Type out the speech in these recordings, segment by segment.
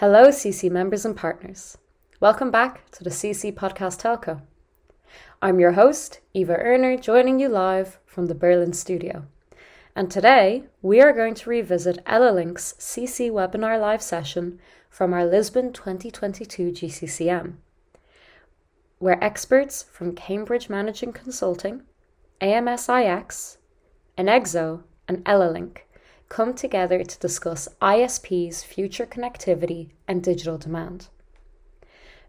Hello, CC members and partners. Welcome back to the CC Podcast Telco. I'm your host, Eva Erner, joining you live from the Berlin studio. And today, we are going to revisit EllaLink's CC webinar live session from our Lisbon 2022 GCCM, where experts from Cambridge Management Consulting, AMS-IX, Enxoo, and EllaLink come together to discuss ISP's future connectivity and digital demand.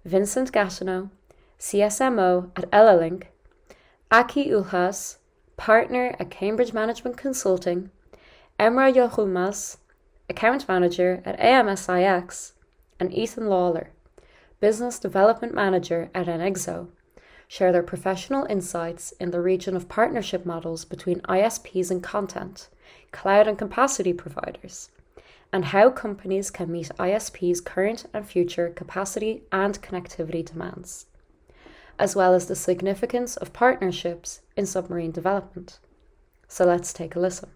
Vincent Gatineau, CSMO at EllaLink, Aki Ulhas, partner at Cambridge Management Consulting, Emrah Yorulmaz, account manager at AMS-IX, and Ethan Lawler, business development manager at Enxoo, share their professional insights in the region of partnership models between ISPs and content cloud and capacity providers, and how companies can meet ISP's current and future capacity and connectivity demands, as well as the significance of partnerships in submarine development. So let's take a listen.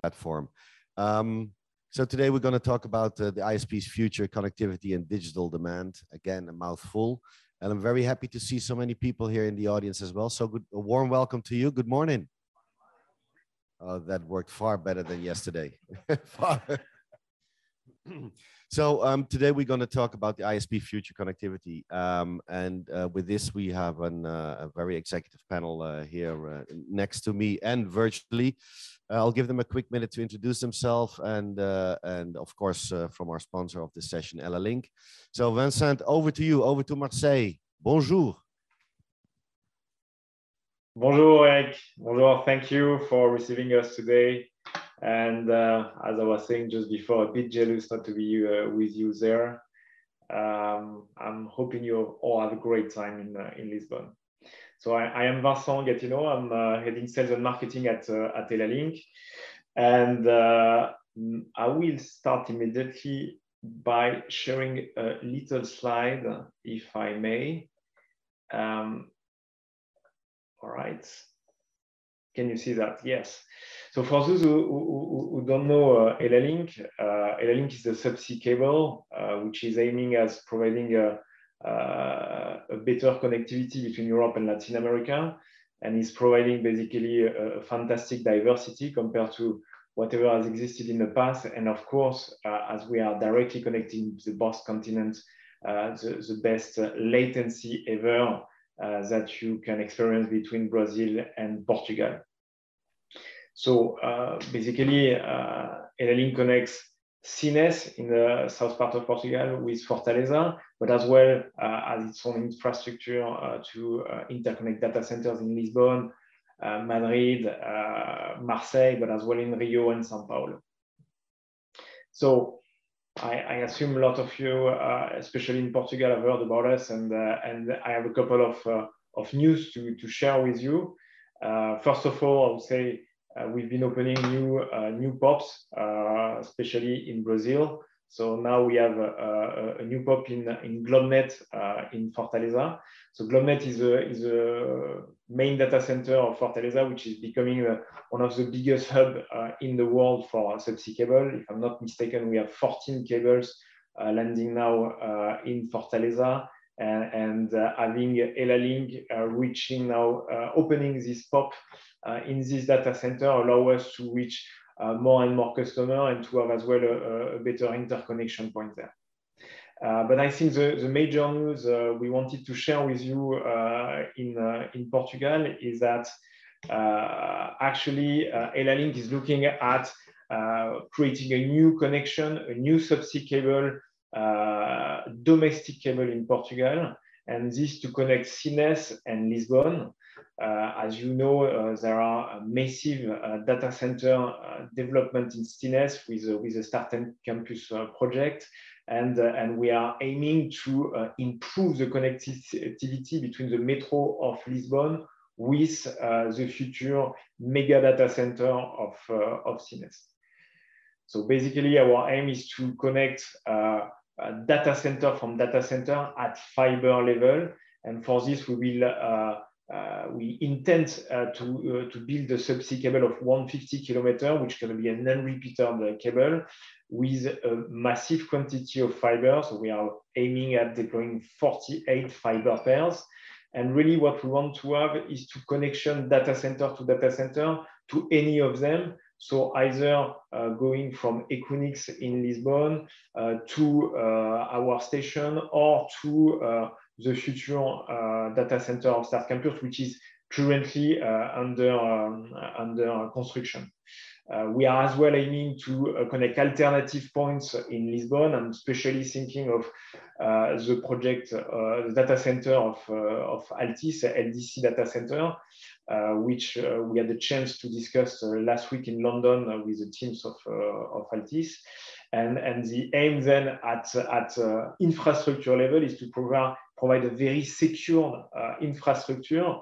Platform. Um, so today we're going to talk about uh, the ISP's future connectivity and digital demand. Again, a mouthful. And I'm very happy to see so many people here in the audience as well. So good, a warm welcome to you. Good morning. Uh, that worked far better than yesterday. so um, today we're going to talk about the ISP future connectivity. Um, and uh, with this, we have an, uh, a very executive panel uh, here uh, next to me and virtually. I'll give them a quick minute to introduce themselves and, and of course, from our sponsor of this session, EllaLink. So Vincent, over to you, over to Marseille. Bonjour. Bonjour, Eric. Bonjour. Thank you for receiving us today. And uh, as I was saying just before, a bit jealous not to be uh, with you there. Um, I'm hoping you all have a great time in, uh, in Lisbon. So I, I, am Vincent Gatineau. I'm uh, heading sales and marketing at, uh, at EllaLink. And uh, I will start immediately by sharing a little slide, if I may. Um, all right. Can you see that? Yes. So for those who, who, who don't know uh, EllaLink, uh, EllaLink is a subsea cable uh, which is aiming at providing a, uh, a, better connectivity between Europe and Latin America, and is providing basically a, a, fantastic diversity compared to whatever has existed in the past. And of course, uh, as we are directly connecting the both continents, uh, the, the best latency ever uh, that you can experience between Brazil and Portugal. So uh, basically, uh, connects Sines in the south part of Portugal with Fortaleza, but as well uh, as its own infrastructure uh, to uh, interconnect data centers in Lisbon, uh, Madrid, Marseille, but as well in Rio and Sao Paulo. So I, I, assume a lot of you, uh, especially in Portugal, have heard about us, and uh, and I have a couple of uh, of news to to share with you. Uh, first of all, I would say uh, we've been opening new uh, new pops, especially in Brazil. So now we have a, a, a new pop in in GlobeNet in Fortaleza. So GlobeNet is a is a main data center of Fortaleza, which is becoming a, one of the biggest hub uh, in the world for subsea cable. If I'm not mistaken, we have 14 cables uh, landing now uh, in Fortaleza and, and uh, having EllaLink uh, reaching now, uh, opening this POP in this data center allow us to reach more and more customer and to have as well a, a better interconnection point there. Uh, but I think the, the major news uh, we wanted to share with you uh, in, in Portugal is that actually EllaLink is looking at creating a new connection, a new subsea cable, domestic cable in Portugal, and this to connect Sines and Lisbon. Uh, as you know, uh, there are massive uh, data center development in Sines with, with the Start Campus project and, uh, and we are aiming to uh, improve the connectivity between the metro of Lisbon with uh, the future mega data center of, of Sines. So basically our aim is to connect data center from data center at fiber level. And for this, we will uh, we intend uh, to uh, to build a subsea cable of 150 kilometer, which to be a non-repeated cable with a massive quantity of fiber. So we are aiming at deploying 48 fiber pairs. And really what we want to have is to connection data center to data center to any of them. So either uh, going from Equinix in Lisbon uh, to uh, our station or to uh, the future uh, data center of Start Campus, which is currently uh, under, um, under construction. Uh, we are as well aiming to uh, connect alternative points in Lisbon and especially thinking of uh, the project, the data center of, of Altice, LDC data center, which we had the chance to discuss last week in London with the teams of, of Altice. And, and the aim then at, at infrastructure level is to provide, provide a very secure infrastructure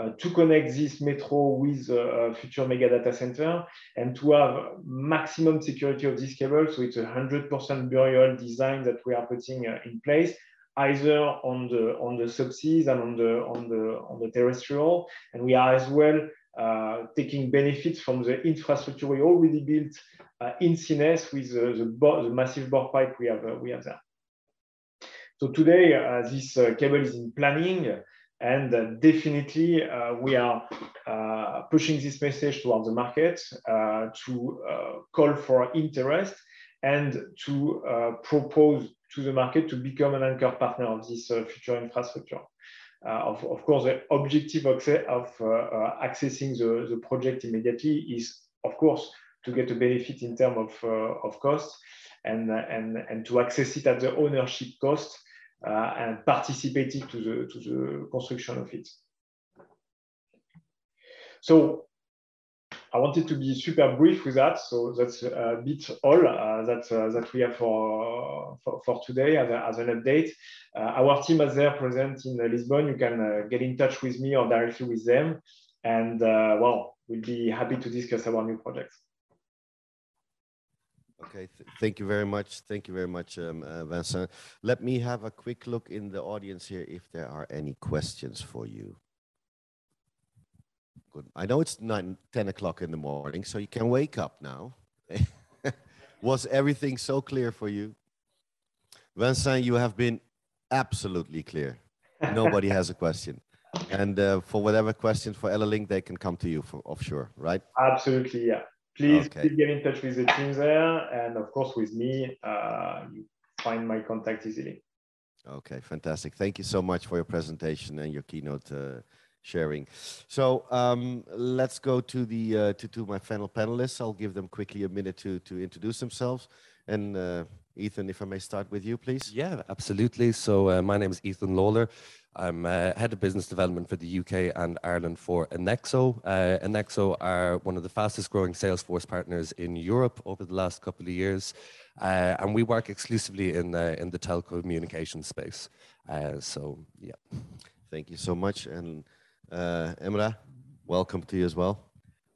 uh, to connect this metro with a future mega data center and to have maximum security of this cable. So it's a 100% burial design that we are putting uh, in place either on the on the subseas and on the on the on the terrestrial and we are as well uh, taking benefits from the infrastructure we already built uh, in Sines with uh, the, the massive bore pipe we have uh, we have there. So today this cable is in planning and uh, definitely, uh, we are uh, pushing this message towards the market to call for interest and to propose to the market to become an anchor partner of this future infrastructure. Uh, of, of, course, the objective of, of uh, uh, accessing the, the project immediately is, of course, to get a benefit in terms of, of cost and, and, and to access it at the ownership cost uh, and participated to the, to the construction of it. So I wanted to be super brief with that. So that's a bit all uh, that, uh, that we have for, for, for today as, a, as, an update. Uh, our team is there present in Lisbon. You can uh, get in touch with me or directly with them. And uh, well, we'll be happy to discuss our new projects. Okay, th thank you very much. Thank you very much, um, uh, Vincent. Let me have a quick look in the audience here if there are any questions for you. Good. I know it's nine, 10 o'clock in the morning, so you can wake up now. Was everything so clear for you? Vincent, you have been absolutely clear. Nobody has a question. And uh, for whatever questions for EllaLink, they can come to you for offshore, right? Absolutely, yeah please, okay. please get in touch with the team there. And of course, with me, uh, you find my contact easily. Okay, fantastic. Thank you so much for your presentation and your keynote uh, sharing. So um, let's go to the uh, to, to my final panelists. I'll give them quickly a minute to to introduce themselves. And uh, Ethan, if I may start with you, please. Yeah, absolutely. So uh, my name is Ethan Lawler. I'm uh, head of business development for the UK and Ireland for Enxoo. Uh, Enxoo are one of the fastest growing Salesforce partners in Europe over the last couple of years. Uh, and we work exclusively in, in the telecommunications space. Uh, so, yeah. Thank you so much. And uh, Emrah, welcome to you as well.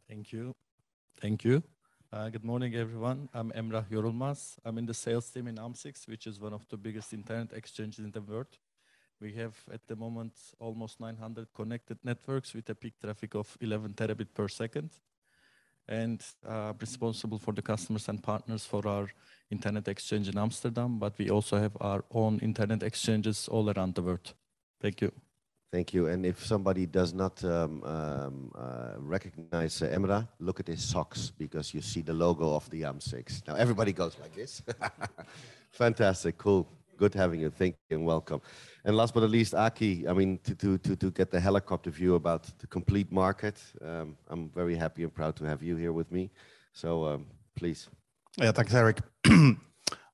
Thank you. Thank you. Uh, good morning, everyone. I'm Emrah Yorulmaz. I'm in the sales team in AMS-IX, which is one of the biggest internet exchanges in the world. We have at the moment almost 900 connected networks with a peak traffic of 11 terabit per second. And uh, responsible for the customers and partners for our internet exchange in Amsterdam, but we also have our own internet exchanges all around the world. Thank you. Thank you. And if somebody does not um, um, uh, recognize uh, Emrah, look at his socks because you see the logo of the AMS-IX. Now everybody goes like this. Fantastic, cool. Good having you. Thank you and welcome. And last but not least, Aki, I mean, to, to, to, to get the helicopter view about the complete market, um, I'm very happy and proud to have you here with me. So um, please. Yeah, thanks, Eric.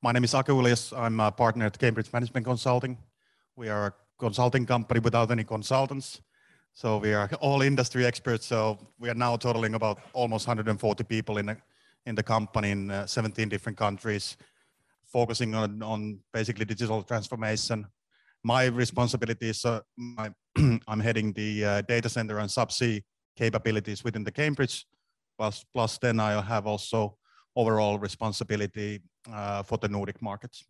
My name is Aki Ullias. I'm a partner at Cambridge Management Consulting. We are a consulting company without any consultants. So we are all industry experts. So we are now totaling about almost 140 people in the, in the company in uh, 17 different countries, focusing on, on basically digital transformation, my responsibility is uh, my, I'm heading the uh, data center and subsea capabilities within the Cambridge. Plus, plus then I have also overall responsibility uh, for the Nordic markets.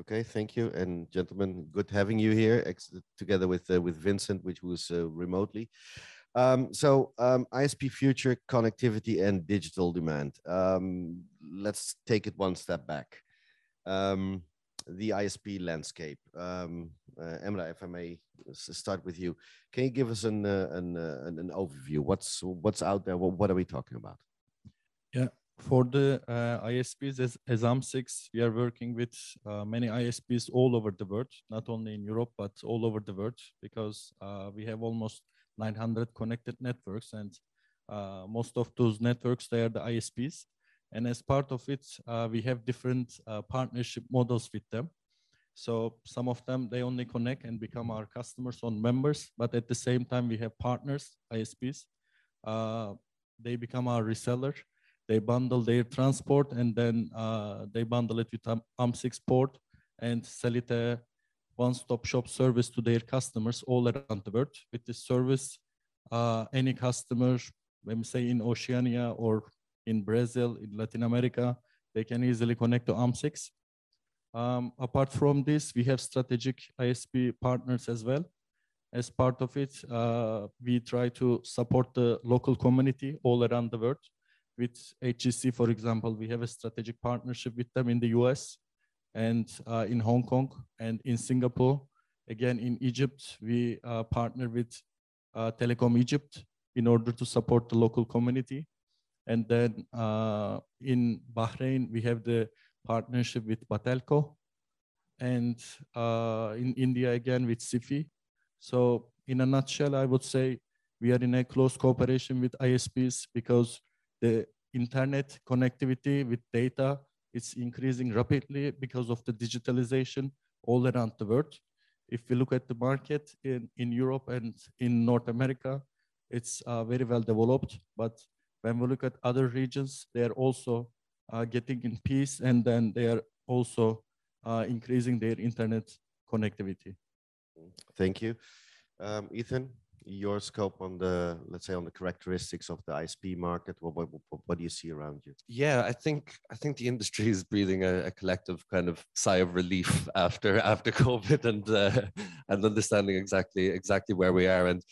Okay, thank you, and gentlemen, good having you here together with uh, with Vincent, which was uh, remotely. Um, so um, ISP future connectivity and digital demand. Um, let's take it one step back. Um, the ISP landscape. Um, uh, Emrah, if I may start with you, can you give us an uh, an, uh, an, overview? What's what's out there? What, what are we talking about? Yeah, for the uh, ISPs as, as AMS-IX, we are working with uh, many ISPs all over the world, not only in Europe, but all over the world, because uh, we have almost 900 connected networks and uh, most of those networks, they are the ISPs. And as part of it, uh, we have different uh, partnership models with them. So some of them, they only connect and become our customers on members, but at the same time, we have partners, ISPs. they become our reseller they bundle their transport and then uh, they bundle it with AMS-IX port and sell it a one-stop shop service to their customers all around the world. With this service, uh, any customer, let me say in Oceania or in Brazil, in Latin America, they can easily connect to AMS-IX. Um, apart from this, we have strategic ISP partners as well. As part of it, uh, we try to support the local community all around the world with HGC, for example, we have a strategic partnership with them in the US and uh, in Hong Kong and in Singapore. Again, in Egypt, we uh, partner with uh, Telecom Egypt in order to support the local community. And then uh, in Bahrain, we have the partnership with Batelco. And uh, in India, again, with Sify. So in a nutshell, I would say we are in a close cooperation with ISPs because the internet connectivity with data is increasing rapidly because of the digitalization all around the world. If we look at the market in, in Europe and in North America, it's uh, very well developed. But when we look at other regions, they are also uh, getting in peace and then they are also uh, increasing their internet connectivity. Thank you. Um, Ethan, your scope on the let's say on the characteristics of the ISP market? What what, what do you see around you? Yeah, I think I think the industry is breathing a, a collective kind of sigh of relief after after COVID and uh, and understanding exactly exactly where we are and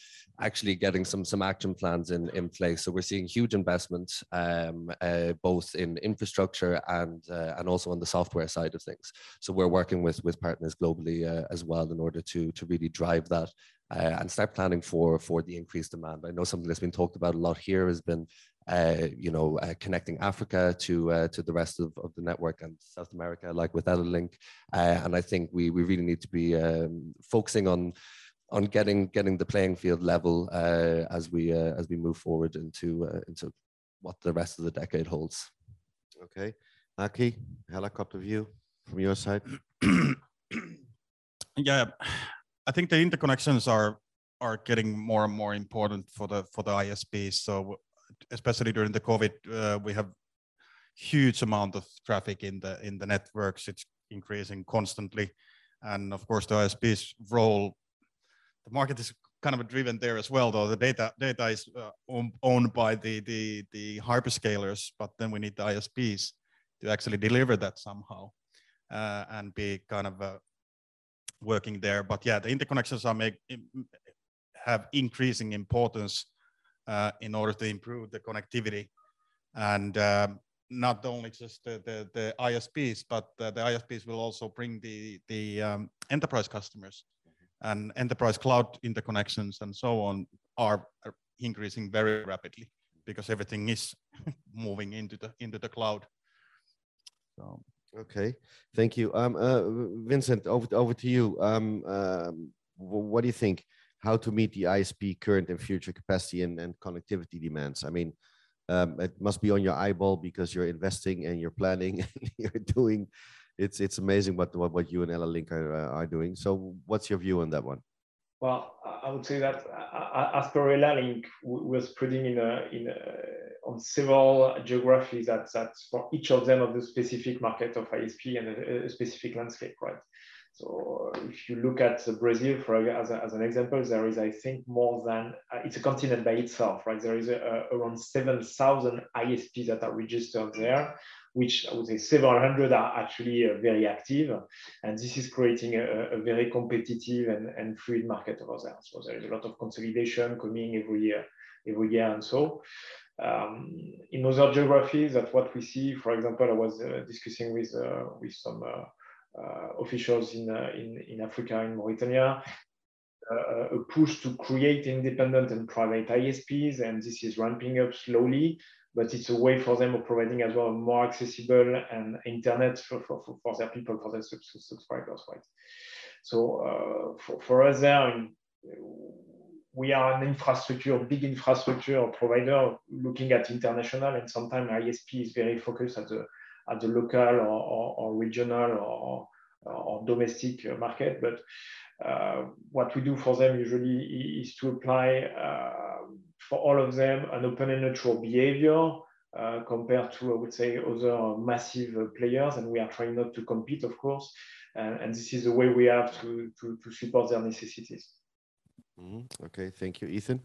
actually getting some some action plans in in place. So we're seeing huge investments um, uh, both in infrastructure and uh, and also on the software side of things. So we're working with with partners globally uh, as well in order to to really drive that uh, and start planning for for the increased demand. I know something that's been talked about a lot here has been uh, you know, uh, connecting Africa to uh, to the rest of, of the network and South America, like with EllaLink. Uh, and I think we we really need to be um, focusing on on getting getting the playing field level uh, as we uh, as we move forward into into what the rest of the decade holds. Okay, Aki, helicopter view from your side. yeah, I think the interconnections are are getting more and more important for the for the ISPs. So especially during the COVID, uh, we have huge amount of traffic in the in the networks. It's increasing constantly, and of course the ISP's role, the market is kind of driven there as well. Though the data data is uh, owned by the the the hyperscalers, but then we need the ISPs to actually deliver that somehow uh, and be kind of a working there. But yeah, the interconnections are make have increasing importance uh, in order to improve the connectivity, and um, not only just the, the, the ISPs, but the, the, ISPs will also bring the the um, enterprise customers, and enterprise cloud interconnections and so on are, are increasing very rapidly because everything is moving into the into the cloud. So Okay, thank you. Um, uh, Vincent, over over to you. Um, um, what do you think? How to meet the ISP current and future capacity and, and connectivity demands? I mean, um, it must be on your eyeball because you're investing and you're planning and you're doing. It's it's amazing what what, what you and EllaLink are, uh, are doing. So, what's your view on that one? Well, I would say that uh, as per EllaLink, we're spreading in a in a on several geographies that, that for each of them of the specific market of ISP and a, a specific landscape, right? So if you look at Brazil, for as, a, as an example, there is, I think, more than uh, it's a continent by itself, right? There is a, a, around 7,000 ISPs that are registered there, which I would say several hundred are actually uh, very active, and this is creating a, a, very competitive and, and fluid market over there. So there is a lot of consolidation coming every year, every year, and so. Um, in other geographies, that's what we see. For example, I was uh, discussing with uh, with some uh, uh, officials in, uh, in, in Africa, in Mauritania, uh, a push to create independent and private ISPs, and this is ramping up slowly, but it's a way for them of providing as well more accessible and internet for, for, for their people, for their subscribers, right? So uh, for, for us there, we are an infrastructure, big infrastructure provider looking at international, and sometimes ISP is very focused at the at the local or, or, or regional or, or, domestic market. But uh, what we do for them usually is to apply uh, for all of them an open and neutral behavior uh, compared to, I would say, other massive players. And we are trying not to compete, of course. And, and this is the way we have to, to, to support their necessities. Mm -hmm. Okay, thank you, Ethan.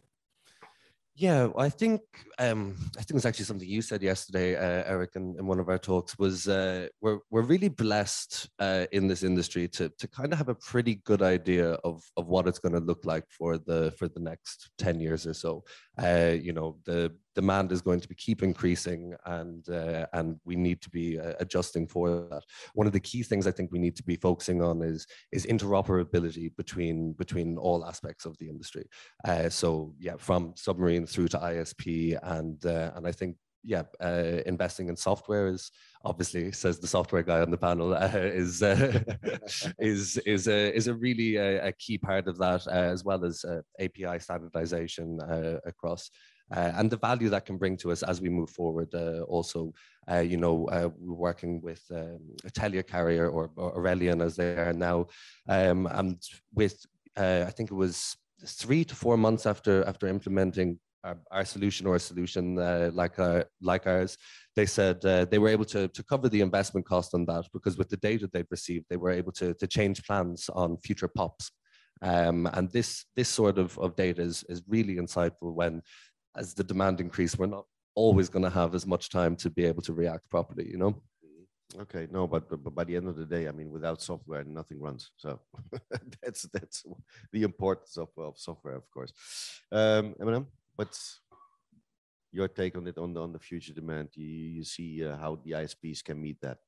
Yeah, I think um, I think it's actually something you said yesterday, uh, Eric, in, in, one of our talks. Was uh, we're we're really blessed uh, in this industry to to kind of have a pretty good idea of of what it's going to look like for the for the next ten years or so. Uh, you know, the demand is going to be keep increasing and uh, and we need to be uh, adjusting for that. One of the key things i think we need to be focusing on is is interoperability between between all aspects of the industry. Uh, so yeah from submarine through to isp and uh, and i think yeah, uh, investing in software is obviously says the software guy on the panel uh, is uh, is is a is a really a, uh, a key part of that, uh, as well as uh, API standardization across uh, and the value that can bring to us as we move forward. Uh, also, uh, you know, uh, we're working with um, a Telia carrier or, or Arelion as they are now, um, and with uh, I think it was three to four months after after implementing our, our solution or a solution uh, like our, like ours, they said they were able to to cover the investment cost on that because with the data they've received, they were able to to change plans on future pops. Um, and this this sort of, of data is, is really insightful when as the demand increase, we're not always going to have as much time to be able to react properly, you know? Mm-hmm. Okay, no, but, but by the end of the day, I mean, without software, nothing runs. So that's that's the importance of, of software, of course. Um, Eminem, what's your take on it on the on the future demand? You you see uh, how the ISPs can meet that?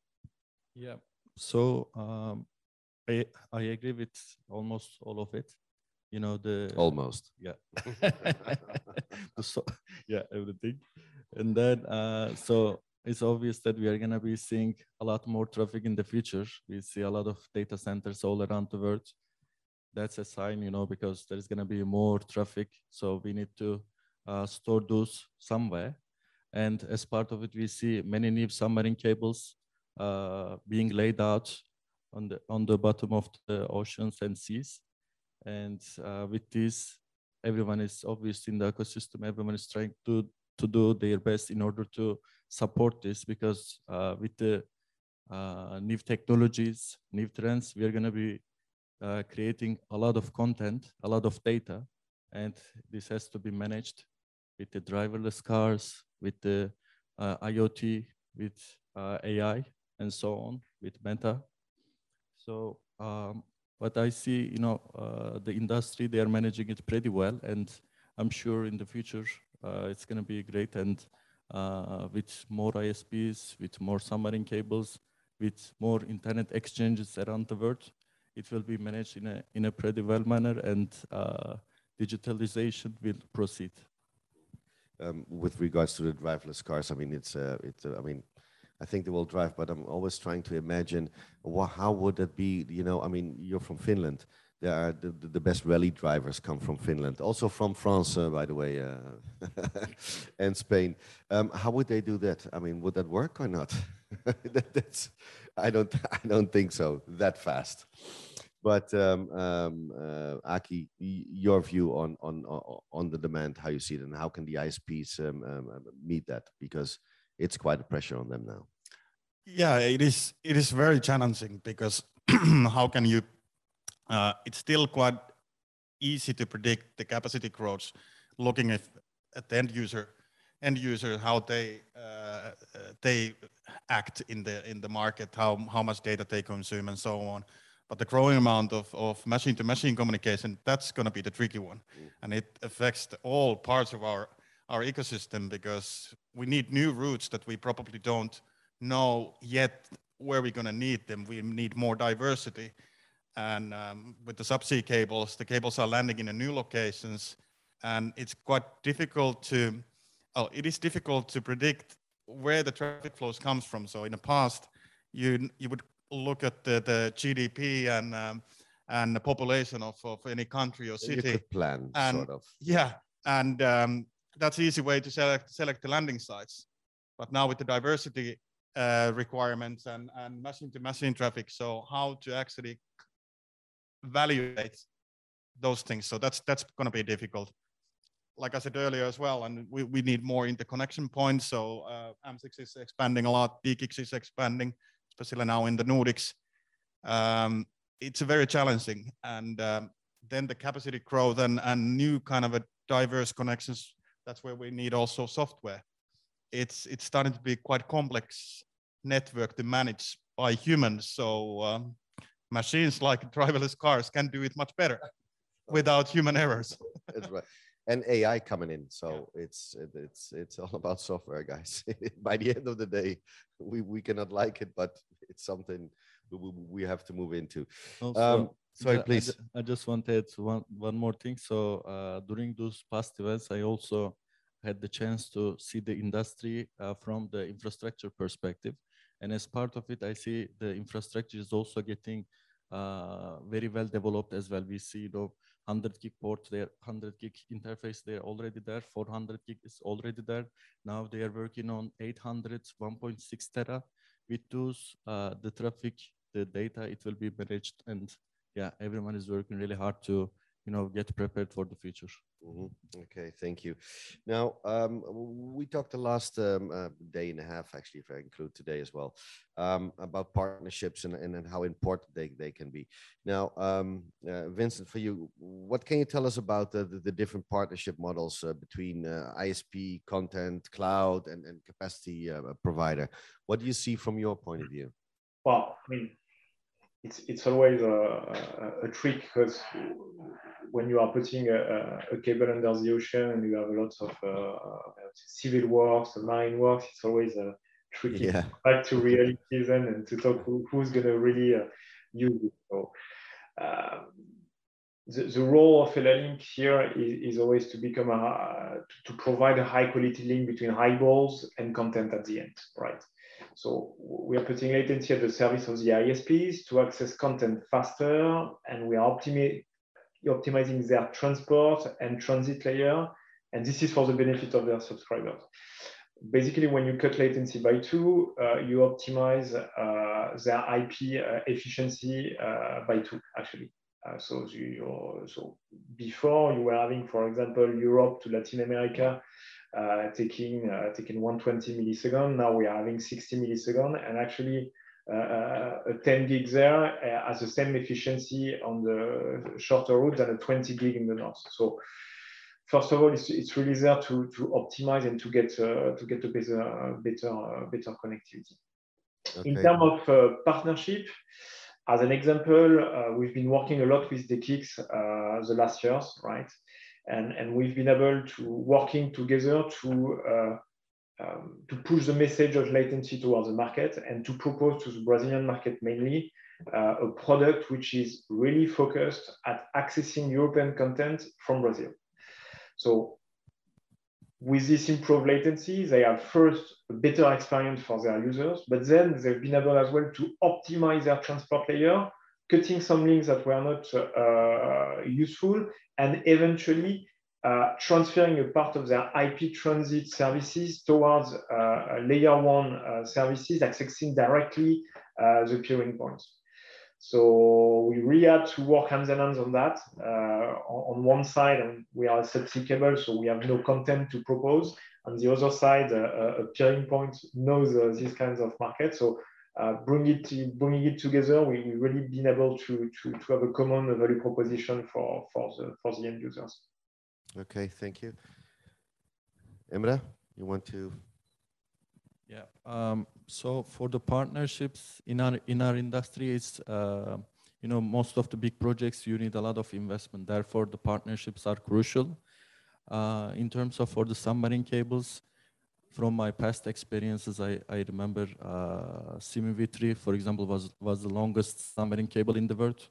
Yeah. So um, I I agree with almost all of it. You know the almost. Yeah. So yeah everything. And then uh, so it's obvious that we are going to be seeing a lot more traffic in the future. We see a lot of data centers all around the world. That's a sign you know because there's going to be more traffic. So we need to store those somewhere. And as part of it we see many new submarine cables uh, being laid out on the on the bottom of the oceans and seas. And uh, with this, everyone is obviously in the ecosystem. Everyone is trying to to do their best in order to support this because uh, with the uh, new technologies, new trends, we are going to be uh, creating a lot of content, a lot of data, and this has to be managed with the driverless cars, with the uh, IoT, with uh, AI, and so on, with Meta. So um, but I see, you know, uh, the industry, they are managing it pretty well. And I'm sure in the future, uh, it's going to be great. And uh, with more ISPs, with more submarine cables, with more internet exchanges around the world, it will be managed in a, in a pretty well manner and uh, digitalization will proceed. Um, with regards to the driverless cars, I mean, it's, uh, it's uh, I mean, I think they will drive, but I'm always trying to imagine well, how would it be? You know, I mean, you're from Finland. There are the, the best rally drivers come from Finland, also from France, uh, by the way, uh, and Spain. Um, how would they do that? I mean, would that work or not? that, that's, I don't, I don't think so. That fast. But um, um, uh, Aki, your view on on on the demand, how you see it, and how can the ISPs um, um, meet that? Because it's quite a pressure on them now. Yeah, it is. It is very challenging because how can you? Uh, it's still quite easy to predict the capacity growth, looking at, at the end user, end user how they uh, they act in the in the market, how how much data they consume, and so on. But the growing amount of, of machine-to-machine communication, that's going to be the tricky one. Mm. And it affects all parts of our, our ecosystem because we need new routes that we probably don't know yet where we're going to need them. We need more diversity. And um, with the subsea cables, the cables are landing in new locations. And it's quite difficult to, oh, it is difficult to predict where the traffic flows comes from. So in the past, you, you would look at the, the GDP and um, and the population of, of any country or city. You could plan and, sort of. Yeah, and um, that's easy way to select select the landing sites. But now with the diversity uh, requirements and and machine to machine traffic, so how to actually evaluate those things. So that's that's going to be difficult. Like I said earlier as well, and we, we need more interconnection points. So uh, AMS-IX is expanding a lot, PKIX is expanding especially now in the Nordics, um, it's very challenging. And um, then the capacity growth and, and new kind of a diverse connections, that's where we need also software. It's, it's starting to be quite complex network to manage by humans. So um, machines like driverless cars can do it much better without human errors. That's right and AI coming in. So yeah. it's it's it's all about software, guys. By the end of the day, we we cannot like it, but it's something we, we have to move into. Also, um, sorry, please. I, I, just wanted one one more thing. So uh, during those past events, I also had the chance to see the industry uh, from the infrastructure perspective, and as part of it, I see the infrastructure is also getting uh, very well developed as well. We see the 100 gig port there, 100 gig interface there already there, 400 gig is already there. Now they are working on 800, 1.6 tera. With those, uh, the traffic, the data, it will be managed. And yeah, everyone is working really hard to you know get prepared for the future mm-hmm. okay thank you. Now um, we talked the last um, uh, day and a half actually if i include today as well um, about partnerships and, and, and, how important they, they can be. Now um, uh, vincent for you what can you tell us about the, the, the different partnership models uh, between uh, isp content cloud and, and capacity uh, provider? What do you see from your point of view? Well i mean it's it's always a, a, a trick because when you are putting a, a, cable under the ocean and you have a lot of uh, civil works, marine works, it's always a tricky yeah. back to reality then and to talk who, who's going to really uh, use it. So, uh, the, the role of EllaLink here is, is always to become a, to, to provide a high quality link between eyeballs and content at the end, right? So we are putting latency at the service of the ISPs to access content faster, and we are optimi optimizing their transport and transit layer. And this is for the benefit of their subscribers. Basically, when you cut latency by two, uh, you optimize uh, their IP uh, efficiency uh, by two, actually. Uh, so, you, so before you were having, for example, Europe to Latin America, uh, taking taking 120 milliseconds. Now we are having 60 milliseconds, and actually uh, a 10 gig there uh, has the same efficiency on the shorter route than a 20 gig in the north. So first of all, it's, it's really there to, to optimize and to get uh, to get a better better better connectivity. Okay. In terms of uh, partnership, as an example, uh, we've been working a lot with the Kicks uh, the last years, right? And, and we've been able to working together to um, to push the message of latency towards the market and to propose to the Brazilian market mainly uh, a product which is really focused at accessing European content from Brazil. So with this improved latency, they have first a better experience for their users, but then they've been able as well to optimize their transport layer, cutting some links that were not uh, useful, and eventually uh, transferring a part of their IP transit services towards uh, layer one uh, services, accessing directly uh, the peering points. So we really had to work hands and hands on that. On, on, one side, we are a subsea cable, so we have no content to propose. On the other side, a peering point knows these kinds of markets. So uh, bring it bringing it together, we, we really been able to, to, to have a common value proposition for, for, the, for the end users. Okay, thank you. Emre, you want to? Yeah. Um, so for the partnerships in our in our industry, it's uh, you know most of the big projects you need a lot of investment. Therefore, the partnerships are crucial. Uh, in terms of for the submarine cables, from my past experiences, I, I remember uh, SEA-ME-WE 3, for example, was, was the longest submarine cable in the world,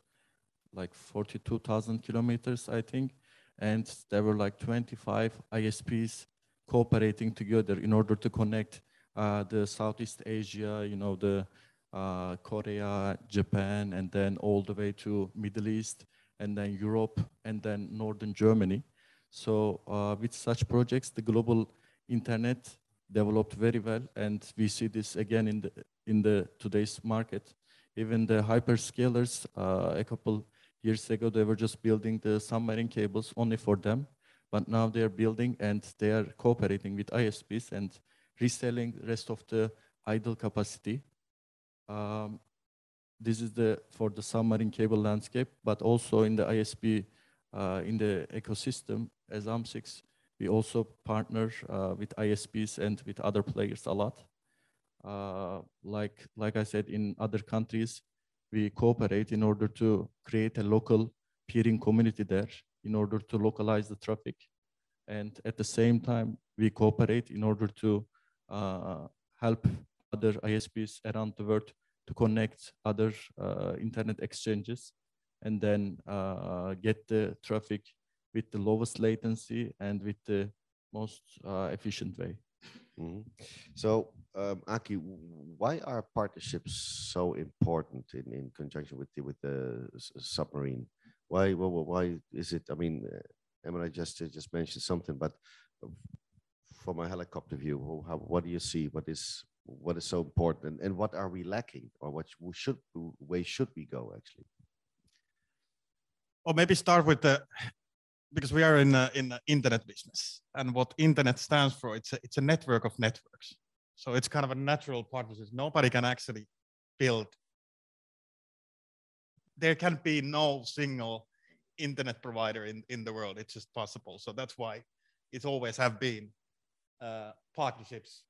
like 42,000 kilometers, I think. And there were like 25 ISPs cooperating together in order to connect uh, the Southeast Asia, you know, the uh, Korea, Japan, and then all the way to Middle East, and then Europe, and then Northern Germany. So uh, with such projects, the global internet developed very well, and we see this again in the in the today's market. Even the hyperscalers, uh, a couple years ago, they were just building the submarine cables only for them, but now they are building and they are cooperating with ISPs and reselling the rest of the idle capacity. Um, this is the for the submarine cable landscape, but also in the ISP uh, in the ecosystem as AMS-IX, we also partner uh, with ISPs and with other players a lot. Uh, like, like I said, in other countries, we cooperate in order to create a local peering community there in order to localize the traffic. And at the same time, we cooperate in order to uh, help other ISPs around the world to connect other uh, internet exchanges and then uh, get the traffic with the lowest latency and with the most uh, efficient way. Mm -hmm. So, um, Aki, why are partnerships so important in, in conjunction with the, with the submarine? Why, why, why is it? I mean, uh, Emily just uh, just mentioned something, but from a helicopter view, how, what do you see? What is what is so important, and, and what are we lacking, or what should way should we go actually? Or maybe start with the because we are in a, in the internet business, and what internet stands for, it's a, it's a network of networks. So it's kind of a natural partnership. Nobody can actually build. There can be no single internet provider in, in the world. It's just possible. So that's why it's always have been uh, partnerships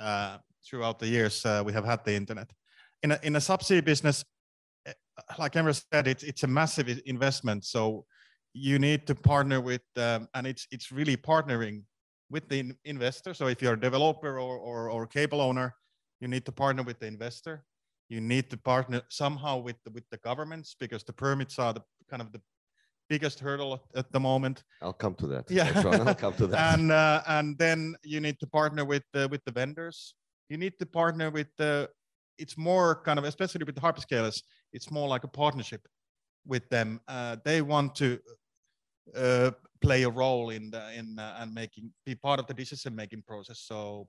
uh, throughout the years uh, we have had the internet. In a, in a subsea business, eh, like Emre said, it's, it's a massive investment. So you need to partner with, um, and it's it's really partnering with the in investor. So if you're a developer or, or, or cable owner, you need to partner with the investor. You need to partner somehow with the, with the governments because the permits are the kind of the biggest hurdle at, at the moment. I'll come to that. Yeah, I'll come to that. and uh, and then you need to partner with the, with the vendors. You need to partner with the. It's more kind of especially with the hyperscalers. It's more like a partnership with them. Uh, they want to uh, play a role in the in uh, and making be part of the decision making process. So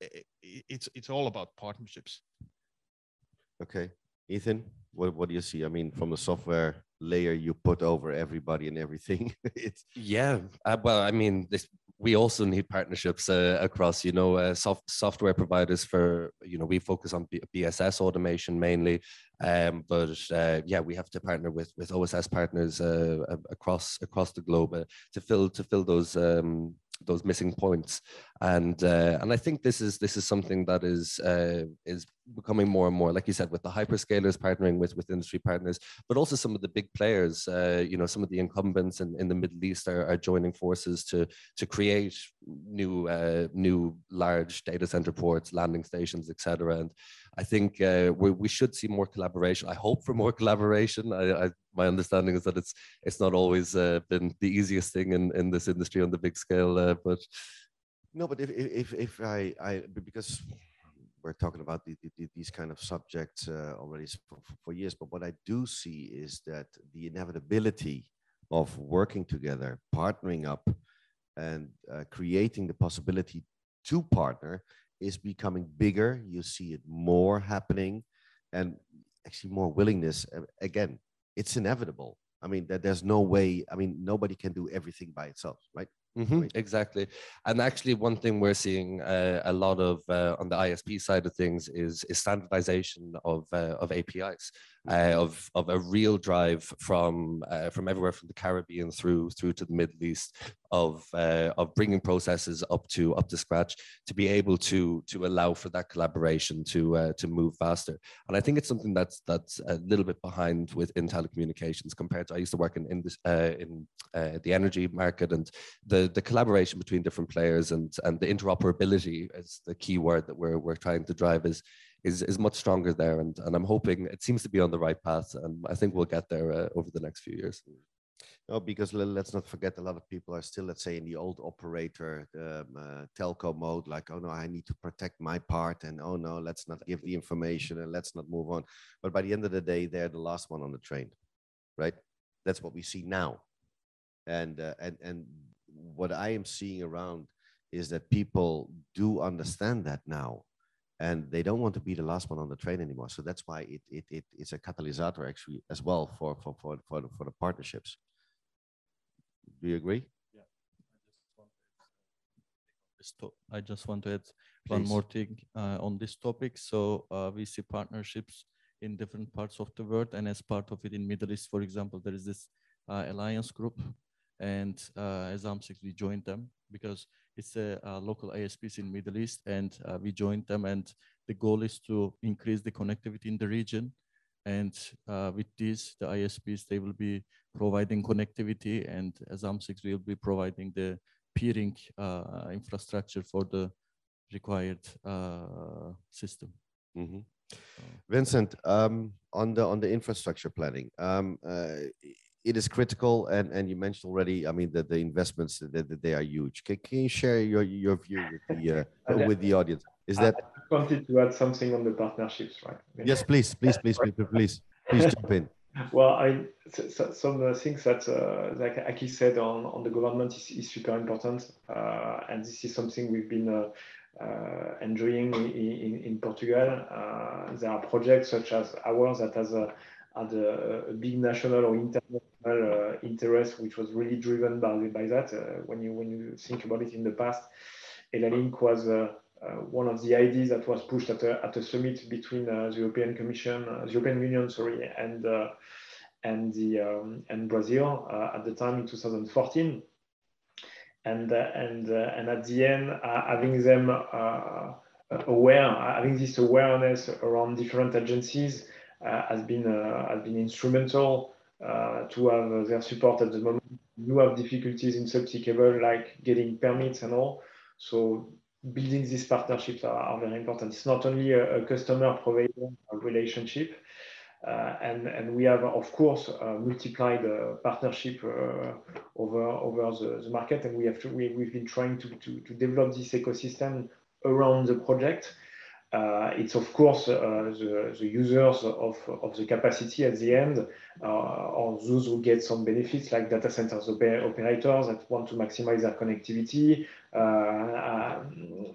it, it's it's all about partnerships. Okay, Ethan, what what do you see? I mean, from the software layer you put over everybody and everything. it's yeah. Uh, well, I mean, this we also need partnerships uh, across you know uh, soft, software providers for you know we focus on B- bss automation mainly um, but uh, yeah we have to partner with with oss partners uh, across across the globe uh, to fill to fill those um, those missing points. And uh, and I think this is this is something that is uh, is becoming more and more like you said with the hyperscalers partnering with with industry partners but also some of the big players uh, you know some of the incumbents in, in the Middle East are, are joining forces to to create new uh, new large data center ports landing stations etc and I think uh, we, we should see more collaboration. I hope for more collaboration. I, I my understanding is that it's it's not always uh, been the easiest thing in, in this industry on the big scale, uh, but no, but if if if I I because we're talking about the, the, these kind of subjects uh, already for, for years, but what I do see is that the inevitability of working together, partnering up, and uh, creating the possibility to partner is becoming bigger. You see it more happening, and actually more willingness. Again, it's inevitable. I mean, that there's no way. I mean, nobody can do everything by itself, right? Mm-hmm, exactly. And actually, one thing we're seeing uh, a lot of uh, on the ISP side of things is, is standardization of, uh, of APIs. Uh, of of a real drive from uh, from everywhere from the Caribbean through through to the Middle East of uh, of bringing processes up to up to scratch to be able to to allow for that collaboration to uh, to move faster. And I think it's something that's that's a little bit behind with within telecommunications compared to I used to work in in, this, uh, in uh, the energy market and the the collaboration between different players and and the interoperability is the key word that we're we're trying to drive is is is much stronger there, and and I'm hoping it seems to be on the right path, and I think we'll get there uh, over the next few years. No, because let's not forget a lot of people are still, let's say, in the old operator um, uh, telco mode, like, oh no, I need to protect my part, and oh no, let's not give the information and let's not move on. But by the end of the day, they're the last one on the train, right? That's what we see now, and uh, and and what I am seeing around is that people do understand that now and they don't want to be the last one on the train anymore. So that's why it, it, it it's a catalyst actually as well for for for for the, for the partnerships. Do you agree? Yeah. I just want to add Please. one more thing uh, on this topic. So uh, we see partnerships in different parts of the world, and as part of it in Middle East, for example, there is this uh, alliance group, and uh, as AMS-IX, we joined them because it's a, a local ISPs in Middle East, and uh, we joined them. And the goal is to increase the connectivity in the region. And uh, with this, the ISPs they will be providing connectivity, and as AMS-IX will be providing the peering uh, infrastructure for the required uh, system. Mm -hmm. Vincent, um, on the on the infrastructure planning, um, uh, it is critical and and you mentioned already i mean that the investments that, that they are huge. Can, can you share your your view with the uh, with the audience? Is that I wanted to add something on the partnerships right? Yes please please please please please please jump in. Well i so, some things that uh, like aki said on on the government is, is super important uh, and this is something we've been uh, uh, enjoying in, in, in Portugal. Uh, there are projects such as ours that has a, had a, a, big national or international uh, interest, which was really driven by, that. Uh, when you when you think about it in the past, EllaLink was uh, uh, one of the ideas that was pushed at a, at a summit between uh, the European Commission, uh, the European Union, sorry, and and the um, and Brazil at the time in 2014 and and and at the end having them aware having this awareness around different agencies has been has been instrumental uh, to have their support at the moment. You have difficulties in cable, like getting permits and all. So building these partnerships are, are very important. It's not only a, a customer-provider relationship, uh, and, and we have, of course, uh, multiplied uh, partnership uh, over, over the, the market. And we have to, we, we've been trying to, to, to develop this ecosystem around the project uh, it's of course uh, the, the, users of, of the capacity at the end, uh, or those who get some benefits like data centers oper operators that want to maximize their connectivity,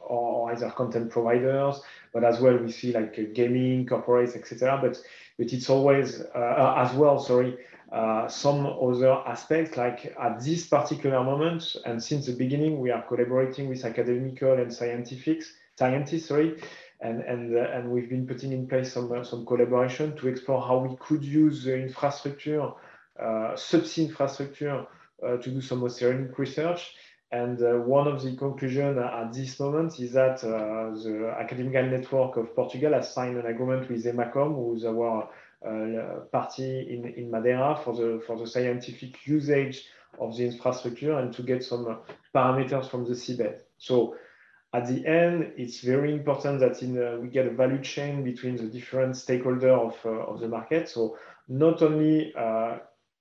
or either content providers, but as well we see like gaming, corporates, etc. But but it's always as well, sorry, uh, some other aspects like at this particular moment and since the beginning we are collaborating with academical and scientific scientists sorry and and uh, and we've been putting in place some uh, some collaboration to explore how we could use the infrastructure, uh, subsea infrastructure, uh, to do some oceanic research. And uh, one of the conclusions at this moment is that the academical network of Portugal has signed an agreement with EMACOM, who's our party in, in Madeira for the for the scientific usage of the infrastructure and to get some parameters from the seabed. So at the end, it's very important that in, uh, we get a value chain between the different stakeholders of, uh, of the market. So not only uh,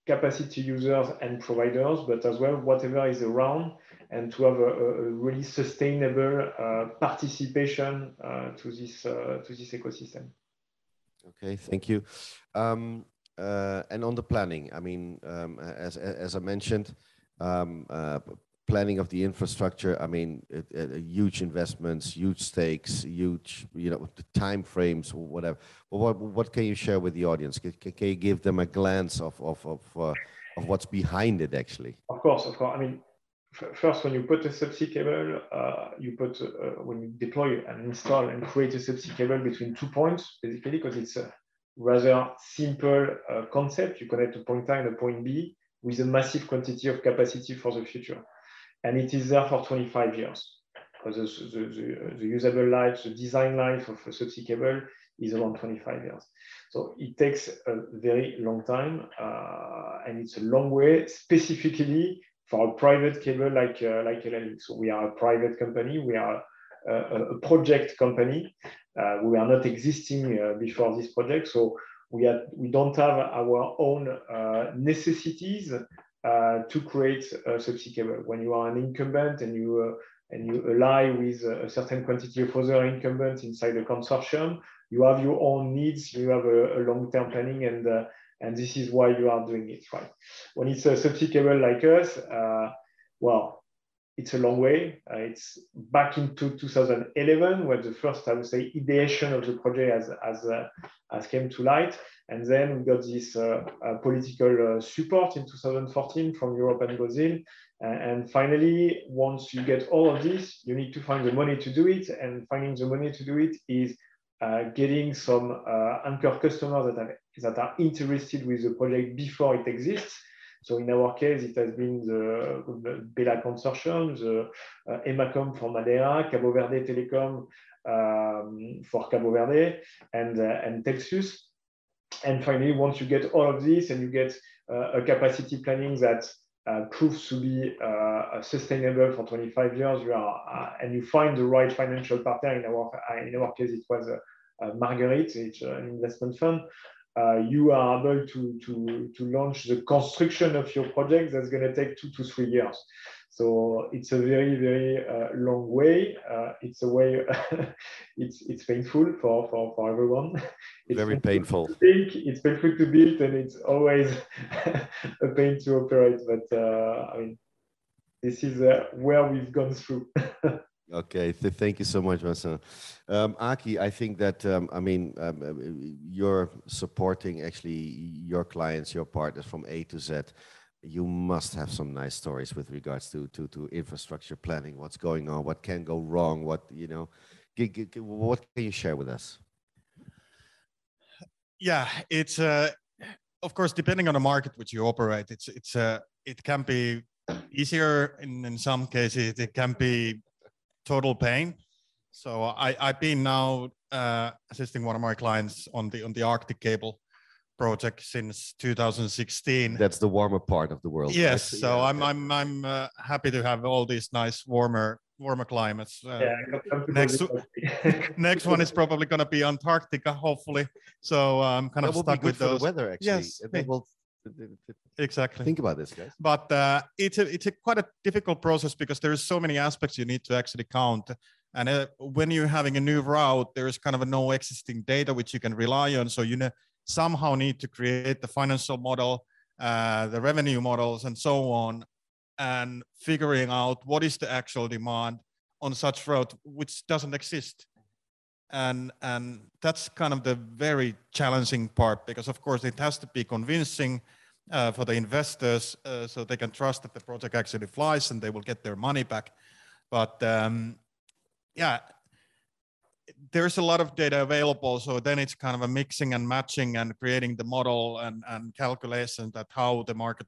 capacity users and providers, but as well whatever is around and to have a, a really sustainable uh, participation uh, to, this, uh, to this ecosystem. Okay, thank you. Um, and on the planning, I mean, um, as, as I mentioned, um, planning of the infrastructure, I mean, it, it, huge investments, huge stakes, huge, you know, time frames, whatever. What, what can you share with the audience? Can, can you give them a glance of, of, of, uh, of what's behind it, actually? Of course, of course. I mean, first, when you put a subsea cable, uh, you put uh, when you deploy and install and create a subsea cable between two points, basically, because it's a rather simple uh, concept. You connect a point A and a point B with a massive quantity of capacity for the future, and it is there for 25 years. Because the, the, the, the usable life, the design life of a subsea cable is around 25 years. So it takes a very long time, uh, and it's a long way, specifically for a private cable like uh, like LLX. So we are a private company. We are a, a project company. Uh, we are not existing uh, before this project, so we have we don't have our own uh, necessities to create a subsea cable. When you are an incumbent and you uh, and you ally with a certain quantity of other incumbents inside the consortium, you have your own needs. You have a, a long-term planning and and this is why you are doing it, right? When it's a subsea cable like us, uh, well, it's a long way. Uh, it's back into 2011 where the first, I would say, ideation of the project has, has, uh, has came to light. And then we got this uh, uh, political uh, support in 2014 from Europe and Brazil. and finally, once you get all of this, you need to find the money to do it. And finding the money to do it is uh, getting some uh, anchor customers that are, that are interested with the project before it exists. So in our case, it has been the, BELLA Consortium, the uh, EMACOM for Madeira, Cabo Verde Telecom um, for Cabo Verde, and, uh, and Telxius. And finally, once you get all of this and you get uh, a capacity planning that uh, proves to be uh, sustainable for 25 years, you are, uh, and you find the right financial partner. In our in our case, it was Marguerite, it's an investment fund. You are able to, to, to launch the construction of your project that's going to take two to three years. So it's a very, very uh, long way. Uh, it's a way, it's, it's painful for, for, for everyone. It's very painful. painful. Think, it's painful to build and it's always a pain to operate. But uh, I mean, this is uh, where we've gone through. Okay, th thank you so much, Vincent. Um, Aki, I think that um, I mean um, you're supporting actually your clients, your partners from A to Z. You must have some nice stories with regards to to to infrastructure planning what's going on what can go wrong what you know. What can you share with us? Yeah it's uh of course depending on the market which you operate it's it's uh it can be easier in in some cases it can be total pain so i i've been now uh assisting one of my clients on the on the arctic cable project since 2016. That's the warmer part of the world. Yes, right? so yeah, I'm I'm I'm uh, happy to have all these nice warmer warmer climates. Uh, yeah, next next one is probably going to be Antarctica, hopefully. So uh, I'm kind that of stuck with those. weather, actually. Yes, will, exactly. Think about this, guys. But uh, it's a it's a quite a difficult process because there's so many aspects you need to actually count. And uh, when you're having a new route, there's kind of a no existing data which you can rely on. So you know somehow need to create the financial model, uh, the revenue models, and so on, and figuring out what is the actual demand on such route which doesn't exist. And, and that's kind of the very challenging part because of course it has to be convincing uh, for the investors uh, so they can trust that the project actually flies and they will get their money back. But um, yeah, there's a lot of data available so then it's kind of a mixing and matching and creating the model and, and calculation that how the market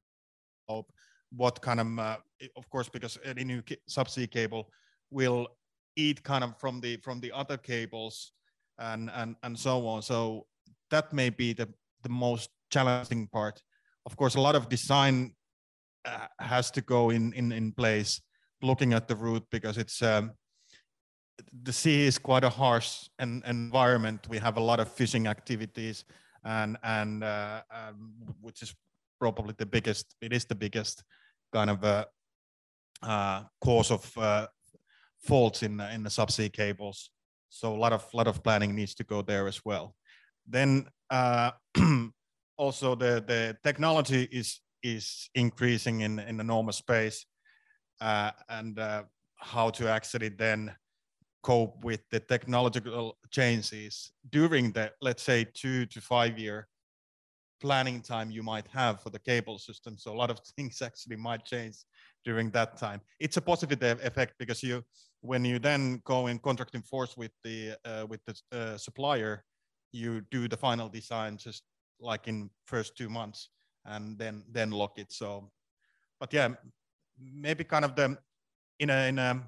what kind of uh, of course because any new subsea cable will eat kind of from the from the other cables and and and so on so that may be the the most challenging part of course a lot of design uh, has to go in in in place looking at the route because it's um, the sea is quite a harsh en environment. We have a lot of fishing activities, and and uh, um, which is probably the biggest. It is the biggest kind of uh, uh, cause of uh, faults in in the subsea cables. So a lot of lot of planning needs to go there as well. Then uh, also the the technology is is increasing in in enormous space, uh, and how to actually then cope with the technological changes during the let's say two to five year planning time you might have for the cable system. So a lot of things actually might change during that time. It's a positive effect because you, when you then go in contracting force with the uh, with the uh, supplier, you do the final design just like in first two months and then then lock it. So, but yeah, maybe kind of the in a in a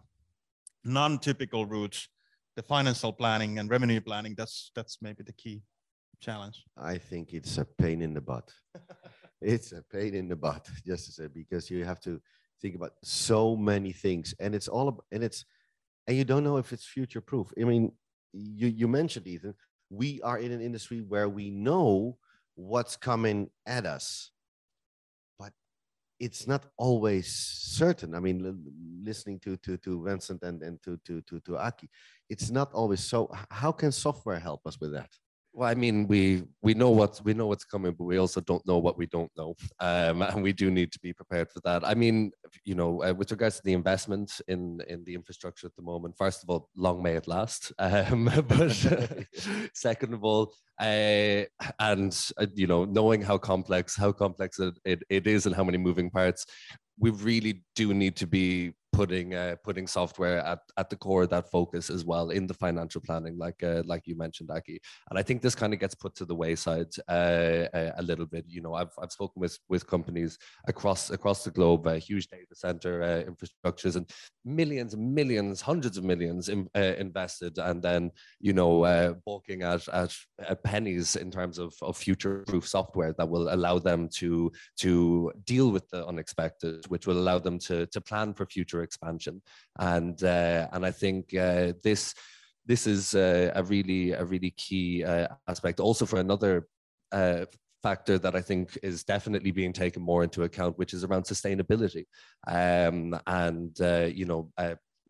non-typical routes, the financial planning and revenue planning. That's that's maybe the key challenge. I think it's a pain in the butt. it's a pain in the butt, just to say, because you have to think about so many things, and it's all about, and it's and you don't know if it's future proof. I mean, you you mentioned Ethan, we are in an industry where we know what's coming at us. But it's not always certain. I mean listening to to to vincent and and to to to, to aki it's not always so how can software help us with that well, I mean, we we know what's we know what's coming, but we also don't know what we don't know, um, and we do need to be prepared for that. I mean, you know, uh, with regards to the investment in in the infrastructure at the moment, first of all, long may it last. Um, but second of all, uh, and uh, you know, knowing how complex how complex it, it, it is and how many moving parts, we really do need to be putting uh, putting software at, at the core of that focus as well in the financial planning, like uh, like you mentioned, Aki. And I think this kind of gets put to the wayside uh, a, a, little bit. You know, I've, I've spoken with with companies across across the globe, uh, huge data center uh, infrastructures, and millions and millions, hundreds of millions in, uh, invested, and then you know balking at, at pennies in terms of, of future proof software that will allow them to to deal with the unexpected, which will allow them to to plan for future expansion. And uh, and I think uh, this this is uh, a really a really key uh, aspect. Also for another uh, factor that I think is definitely being taken more into account, which is around sustainability. Um, and uh, you know.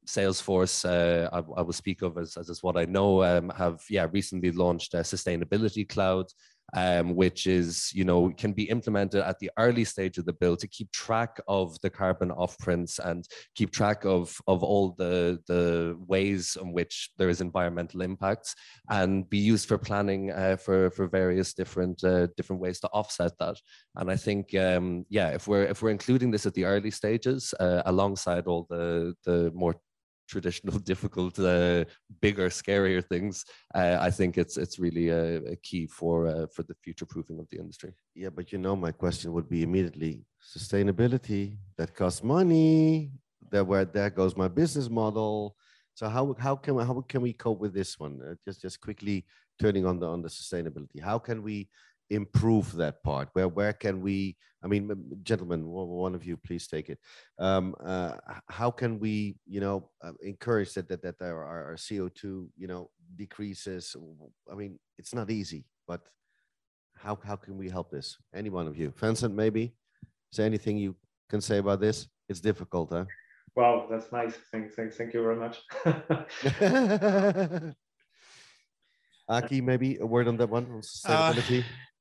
Salesforce, uh, I, I, will speak of as, as is what I know, um, have yeah recently launched a sustainability cloud, um, which is, you know, can be implemented at the early stage of the bill to keep track of the carbon offprints and keep track of, of all the, the ways in which there is environmental impacts and be used for planning uh, for, for various different, uh, different ways to offset that. And I think, um, yeah, if we're, if we're including this at the early stages uh, alongside all the, the more traditional, difficult, uh, bigger, scarier things, uh, I think it's it's really a, a key for uh, for the future proofing of the industry. Yeah, but you know, my question would be immediately sustainability that costs money. That where there goes my business model. So how how can how can we cope with this one? Uh, just just quickly turning on the on the sustainability. How can we improve that part? Where where can we i mean gentlemen one of you please take it. Um, uh, how can we you know uh, encourage that that, that our, our co2 you know decreases? I mean it's not easy but how, how can we help this? Any one of you. Vincent maybe? Is there anything you can say about this? It's difficult huh? Wow that's nice. Thank, thank, thank you very much. Aki, maybe a word on that one on uh, sustainability. Uh,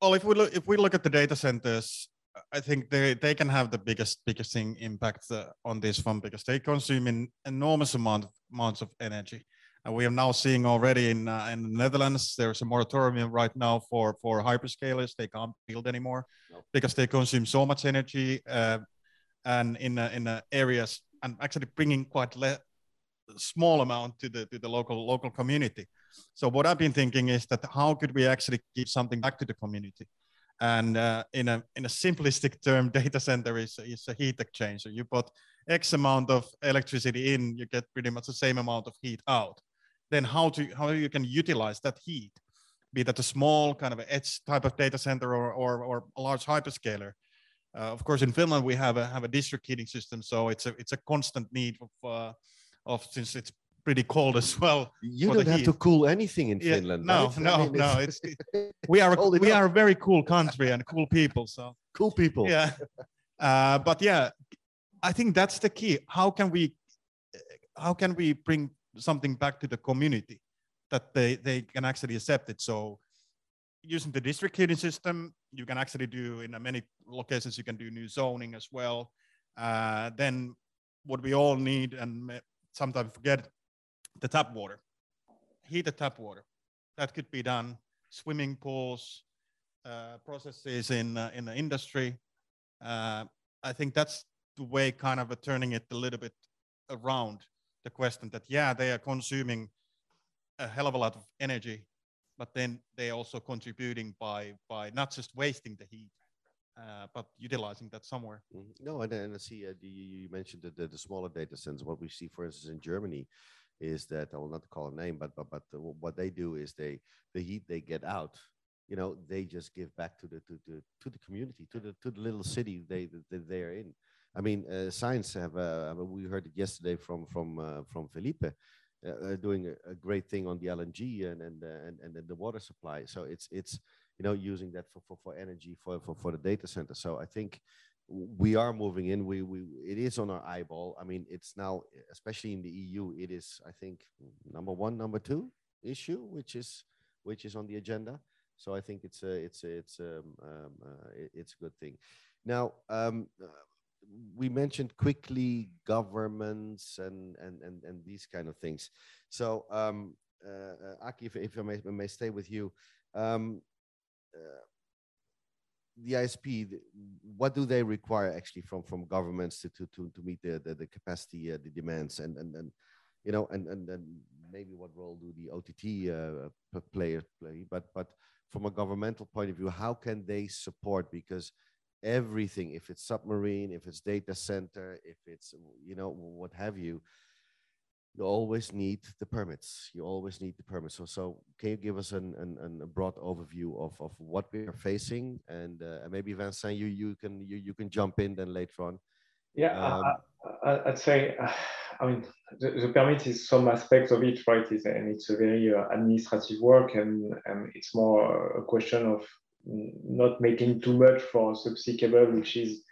well, if we look if we look at the data centers, I think they they can have the biggest biggest thing impact uh, on this one because they consume an enormous amount of, amounts of energy. And we are now seeing already in uh, in the Netherlands there's a moratorium right now for for hyperscalers. They can't build anymore no. because they consume so much energy uh, and in uh, in uh, areas and actually bringing quite le- small amount to the to the local local community. So what I've been thinking is that how could we actually give something back to the community? And uh, in a in a simplistic term, data center is, is a heat exchanger. You put X amount of electricity in, you get pretty much the same amount of heat out. Then how to how you can utilize that heat, be that a small kind of edge type of data center or or, or a large hyperscaler. Uh, of course, in Finland we have a have a district heating system, so it's a it's a constant need of uh, of since it's pretty cold as well. You don't have heat. to cool anything in yeah, Finland. No, right? no, I mean, no. It's, we are a, we are a very cool country and cool people. So cool people. Yeah, uh, but yeah, I think that's the key. How can we how can we bring something back to the community that they they can actually accept it? So using the district heating system, you can actually do in many locations. You can do new zoning as well. Uh, then what we all need and sometimes forget the tap water, heat the tap water. That could be done. Swimming pools, uh, processes in uh, in the industry. Uh, I think that's the way kind of turning it a little bit around the question that yeah they are consuming a hell of a lot of energy, but then they're also contributing by by not just wasting the heat, uh, but utilizing that somewhere. Mhm. No, and, and I see uh, you mentioned the, the, the smaller data centers. What we see, for instance, in Germany, is that I will not call a name, but but but the, what they do is they the heat they get out, you know, they just give back to the to the to the community, to the to the little city they that they're in. I mean, uh, science have. Uh, we heard it yesterday from from uh, from Felipe. Uh, uh, doing a, a, great thing on the LNG and and, and and the water supply. So it's it's you know using that for, for, for energy for, for for the data center. So I think we are moving in. We we it is on our eyeball. I mean, it's now especially in the EU. It is I think number one, number two issue, which is which is on the agenda. So I think it's a it's a, it's um, um uh, it's a good thing. Now. Um, we mentioned quickly governments and and and, and these kind of things. So um, uh, uh Aki, if, if I may, may stay with you, um, uh, the ISP, what do they require actually from from governments to to to, meet the, the, the capacity, uh, the demands, and and and you know, and and and maybe what role do the OTT uh, players play? But but from a governmental point of view, how can they support? Because everything if it's submarine if it's data center if it's you know what have you you always need the permits you always need the permits so so can you give us an, an, a broad overview of, of what we are facing and uh, maybe vincent you you can you, you can jump in then later on yeah um, I, would say uh, i mean the, the, permit is some aspects of it right and it's a very uh, administrative work and, and it's more a question of not making too much for a subsea cable, which is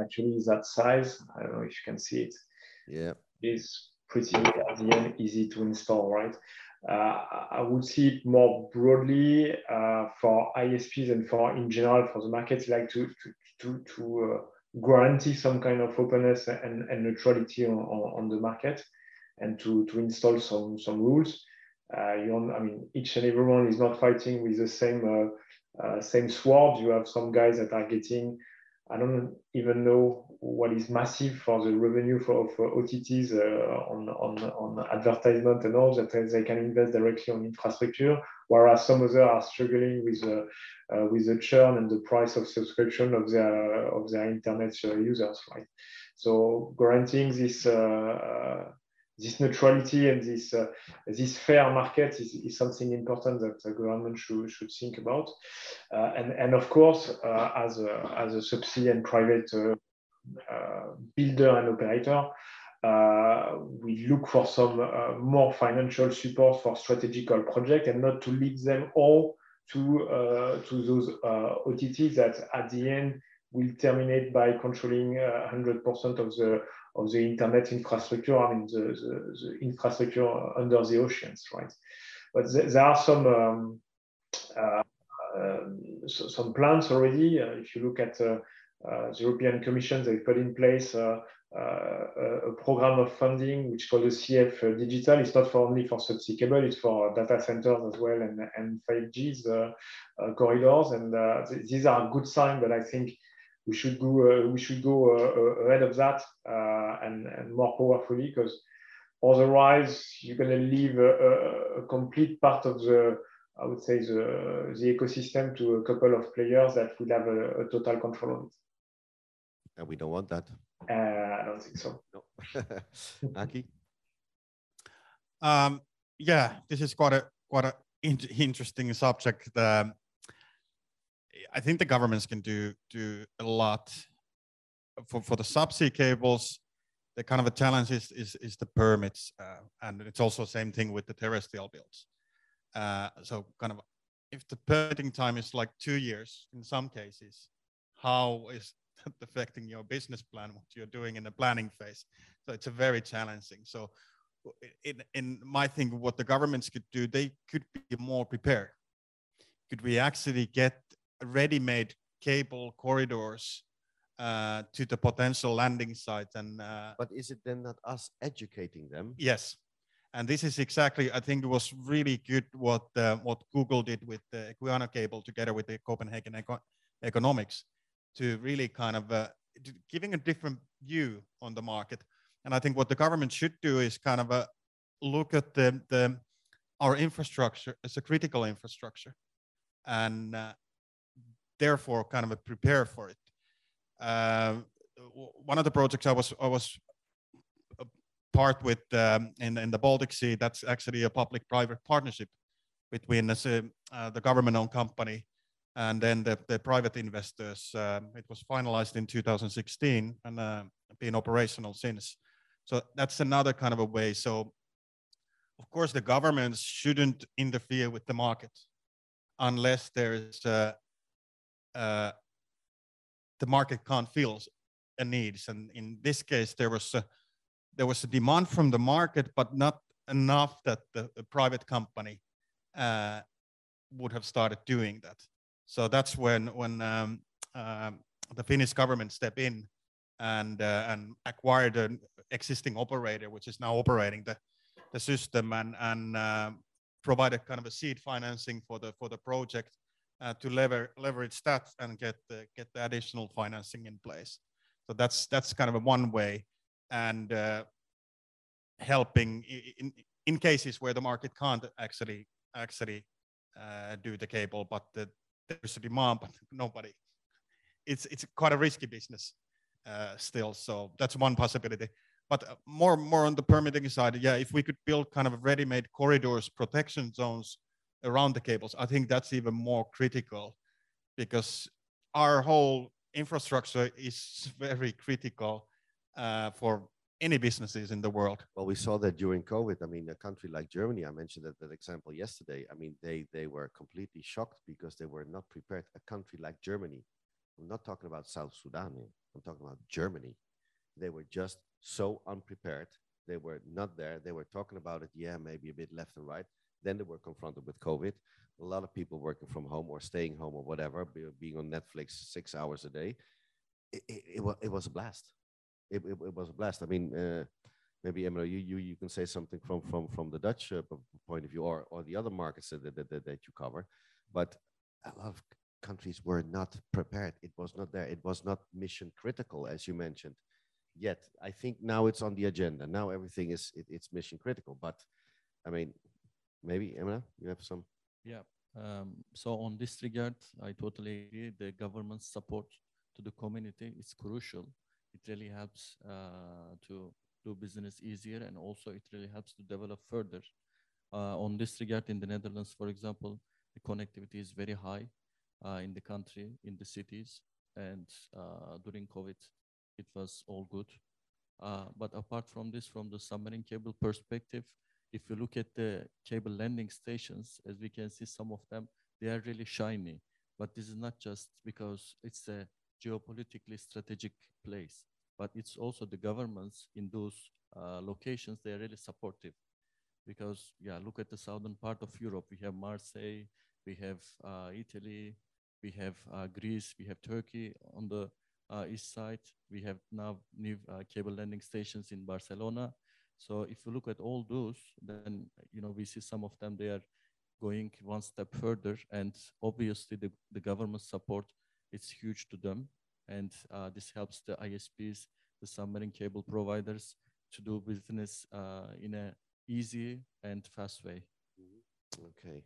actually that size. I don't know if you can see it. Yeah. It's pretty at the end easy to install, right? Uh, I would see it more broadly uh, for ISPs and for in general for the market, like to to to, to uh, guarantee some kind of openness and, and neutrality on, on, on, the market, and to to install some some rules. Uh, you I mean, each and everyone is not fighting with the same uh, uh, same sword, you have some guys that are getting, I don't even know what is massive for the revenue for, for OTTs uh, on, on, on advertisement and all that they can invest directly on infrastructure, whereas some others are struggling with uh, uh, with the churn and the price of subscription of their of their internet users, right? So granting this uh, this neutrality and this uh, this fair market is, is something important that the government should, should think about. Uh, and, and of course, uh, as, a, as a subsea and private uh, uh, builder and operator, uh, we look for some more financial support for strategical projects and not to leave them all to, to those OTTs that at the end will terminate by controlling 100% of the of the internet infrastructure, I mean, the, the, the infrastructure under the oceans, right? But th there are some um, uh, um, so some plans already. Uh, if you look at uh, uh the European Commission, they put in place uh, uh, a program of funding which called the CEF Digital. It's not for only for subsea cable, it's for data centers as well and, and 5G's corridors. And th these are good signs, but I think we should go uh, we should go uh, uh, ahead of that and, and more powerfully because otherwise you're going to leave a, a, complete part of the I would say the the ecosystem to a couple of players that will have a, a total control of it. And we don't want that. Uh, I don't think so. No. Aki. Um, yeah, this is quite a quite an in interesting subject. Um, I think the governments can do do a lot for for the subsea cables. The kind of a challenge is is, is the permits, uh, and it's also the same thing with the terrestrial builds. Uh, so kind of if the permitting time is like two years in some cases, how is that affecting your business plan, what you're doing in the planning phase? So it's a very challenging. So in, in my thing, what the governments could do, they could be more prepared. Could we actually get ready-made cable corridors uh, to the potential landing sites. and uh, but is it then not us educating them yes And this is exactly, I think it was really good what uh, what Google did with the Equiano cable together with the Copenhagen Eco economics to really kind of uh, giving a different view on the market. And I think what the government should do is kind of uh, look at the, the our infrastructure as a critical infrastructure and uh, therefore kind of prepare for it. Uh, one of the projects I was I was part with um, in in the Baltic Sea. That's actually a public-private partnership between the, uh, the government-owned company and then the, the private investors. Um, it was finalized in 2016 and uh, been operational since. So that's another kind of a way. So of course the governments shouldn't interfere with the market unless there is a, uh, the market can't fill a needs. And in this case, there was a, there was a demand from the market, but not enough that the, the private company uh, would have started doing that. So that's when when um, uh, the Finnish government stepped in and uh, and acquired an existing operator, which is now operating the the system and and uh, provided kind of a seed financing for the for the project to lever, leverage that and get the, get the additional financing in place. So that's that's kind of a one way, and uh, helping in in cases where the market can't actually actually uh, do the cable, but the, there's a demand, but nobody. It's it's quite a risky business uh, still. So that's one possibility. But uh, more more on the permitting side, yeah, if we could build kind of ready-made corridors, protection zones around the cables, I think that's even more critical because our whole infrastructure is very critical uh, for any businesses in the world. Well, we saw that during COVID. I mean, a country like Germany, I mentioned that, that example yesterday. I mean, they they were completely shocked because they were not prepared. A country like Germany, I'm not talking about South Sudan. I'm talking about Germany. They were just so unprepared. They were not there. They were talking about it, yeah, maybe a bit left and right. Then they were confronted with COVID. A lot of people working from home or staying home or whatever, being on Netflix six hours a day. It, it, it, was, a blast it, it, it was a blast. I mean, uh, maybe Emma, you, you you can say something from from from the Dutch uh, point of view, or or the other markets that, that, that, that you cover, but a lot of countries were not prepared. It was not there. It was not mission critical, as you mentioned. Yet, I think now it's on the agenda. Now everything is it, it's mission critical. But I mean, maybe Emma, you have some. Yeah. Um, so on this regard, I totally agree. The government support to the community is crucial it really helps uh, to do business easier and also it really helps to develop further. Uh, on this regard, in the Netherlands, for example, the connectivity is very high uh, in the country, in the cities, and during COVID, it was all good. Uh, but apart from this, from the submarine cable perspective, if you look at the cable landing stations, as we can see, some of them, they are really shiny. But this is not just because it's a geopolitically strategic place, but it's also the governments in those uh, locations, they're really supportive because, yeah, look at the southern part of Europe. We have Marseille, we have uh, Italy, we have uh, Greece, we have Turkey on the uh, east side. We have now new uh, cable landing stations in Barcelona. So if you look at all those, then, you know, we see some of them, they are going one step further and obviously the, the government support is huge to them. And uh, this helps the ISPs, the submarine cable providers, to do business uh, in an easy and fast way. Mm-hmm. Okay.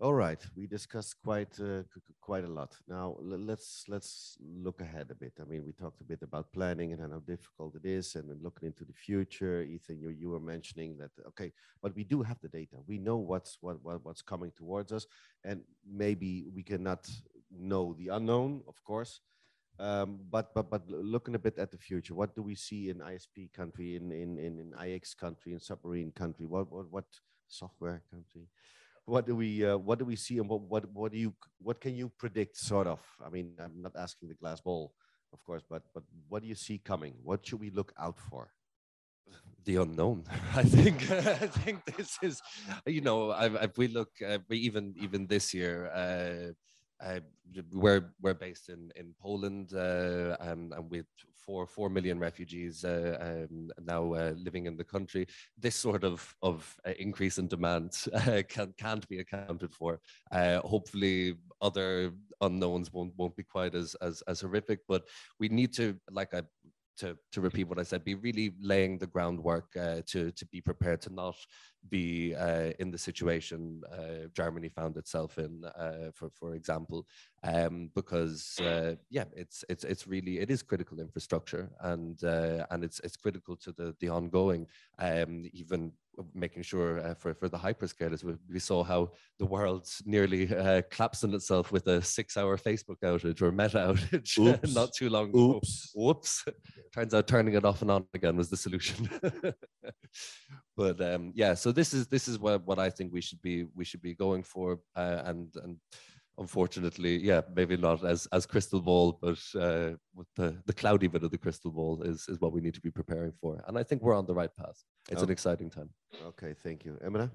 All right, we discussed quite uh, quite a lot. Now let's let's look ahead a bit. I mean, we talked a bit about planning and how difficult it is, and looking into the future. Ethan, you, you were mentioning that okay, but we do have the data. We know what's what, what what's coming towards us, and maybe we cannot know the unknown, of course. Um, but but but looking a bit at the future, what do we see in ISP country, in in in, in IX country, in submarine country? What what what software country? What do we uh, what do we see, and what what what do you what can you predict? Sort of. I mean, I'm not asking the glass ball, of course, but but what do you see coming? What should we look out for? the unknown. I think I think this is, you know, if we look, uh, even even this year, uh, uh, we're we're based in in Poland, uh, and, and with four four million refugees uh, um, now uh, living in the country. This sort of of uh, increase in demand uh, can, can't be accounted for. Uh, hopefully, other unknowns won't won't be quite as as as horrific. But we need to, like I to, to repeat what I said, be really laying the groundwork uh, to, to be prepared to not be uh, in the situation uh, Germany found itself in, uh, for, for example, um, because uh, yeah, it's, it's, it's really, it is critical infrastructure and, uh, and it's, it's critical to the, the ongoing, um, even making sure uh, for, for the hyperscalers, we, we saw how the world nearly uh, collapsed on itself with a six hour Facebook outage or meta outage not too long ago. Oops. Whoops. Turns out turning it off and on again was the solution. but um, yeah, so this is this is what, what I think we should be we should be going for uh, and and unfortunately, yeah, maybe not as as crystal ball, but uh, with the the cloudy bit of the crystal ball is is what we need to be preparing for. And I think we're on the right path. It's an exciting time. Okay, thank you, Emrah.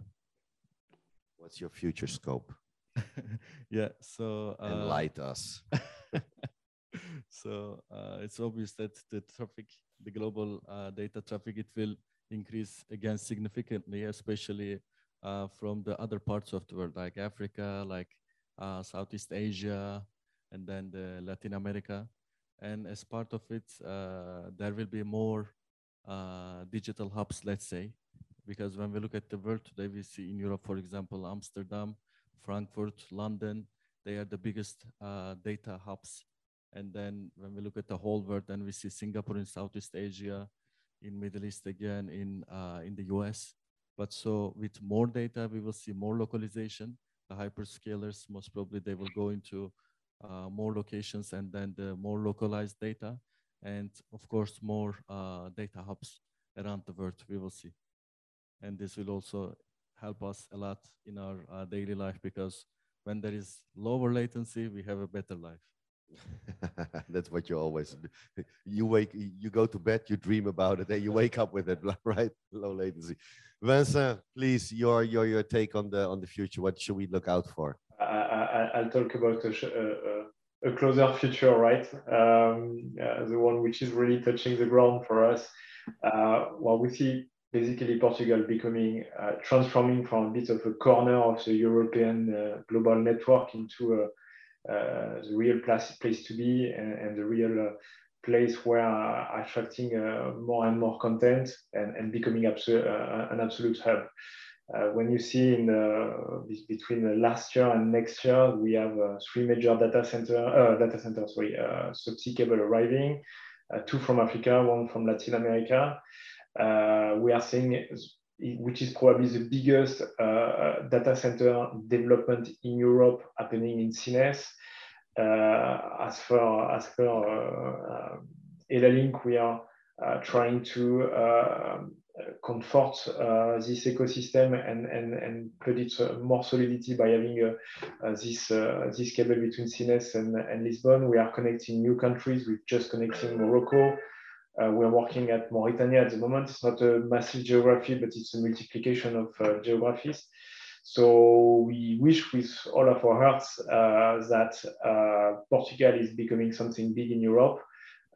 What's your future scope? yeah, so uh, enlight us. so uh, it's obvious that the traffic, the global uh, data traffic, it will increase again significantly, especially uh, from the other parts of the world, like Africa, like Southeast Asia, and then the Latin America. And as part of it, uh, there will be more uh, digital hubs, let's say, because when we look at the world today, we see in Europe, for example, Amsterdam, Frankfurt, London, they are the biggest uh, data hubs. And then when we look at the whole world, then we see Singapore in Southeast Asia, in Middle East again, in, uh, in the US. But so with more data, we will see more localization the hyperscalers, most probably they will go into uh, more locations and then the more localized data. And of course, more uh, data hubs around the world we will see. And this will also help us a lot in our uh, daily life because when there is lower latency, we have a better life. That's what you always do. You wake, you go to bed, you dream about it, and you wake up with it, right? Low latency. Vincent, please, your your your take on the on the future. What should we look out for? I, will talk about a, a, a, closer future, right? Um, uh, the one which is really touching the ground for us. Uh, well, we see basically Portugal becoming uh, transforming from a bit of a corner of the European uh, global network into a the real place, place to be and, and the real uh, place where uh, attracting more and more content and, and becoming absolute, an absolute hub. Uh, when you see in the, between last year and next year, we have uh, three major data center, uh, data centers, sorry, subsea cable arriving, two from Africa, one from Latin America. we are seeing which is probably the biggest uh, data center development in Europe happening in Sines. Uh, as for as for uh, EllaLink, we are trying to comfort uh, this ecosystem and, and, and put it uh, more solidity by having uh, this, this cable between Sines and, and Lisbon. We are connecting new countries. We're just connecting Morocco. Uh, we're working at Mauritania at the moment. It's not a massive geography, but it's a multiplication of uh, geographies. So we wish with all of our hearts uh, that uh, Portugal is becoming something big in Europe,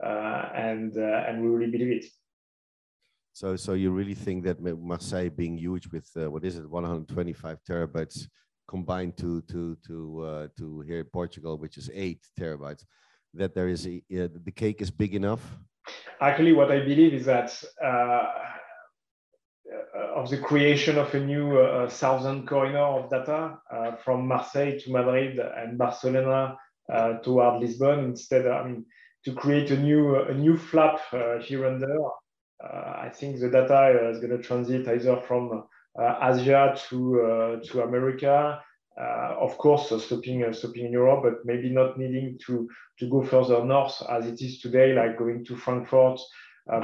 uh, and uh, and we really believe it. So so you really think that Marseille being huge with what is it 125 terabytes combined to to to to here in Portugal, which is eight terabytes, that there is a, the cake is big enough Actually, what I believe is that uh, of the creation of a new uh, southern corridor of data uh, from Marseille to Madrid and Barcelona uh, toward Lisbon, instead, I mean, to create a new a new flap uh, here and there. I think the data is going to transit either from Asia to to America of course, uh, stopping uh, stopping in Europe, but maybe not needing to to go further north as it is today, like going to Frankfurt,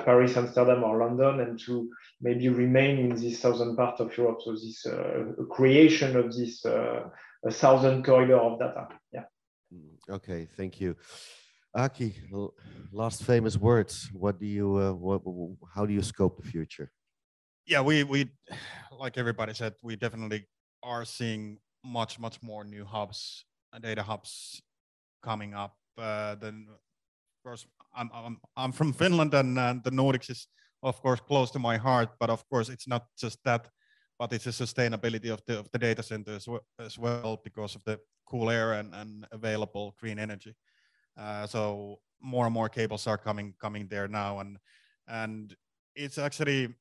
Paris, Amsterdam, or London, and to maybe remain in this southern part of Europe. So this creation of this southern corridor of data. Yeah. Mm, okay, thank you. Aki, last famous words. What do you, uh, what, how do you scope the future? Yeah, we, we, like everybody said, we definitely are seeing much much more new hubs uh, data hubs coming up uh, then of course, I'm, I'm, I'm from Finland and uh, the Nordics is of course close to my heart, but of course it's not just that, but it's the sustainability of the, of the data center as well, as well because of the cool air and, and available green energy. Uh, so more and more cables are coming coming there now, and and it's actually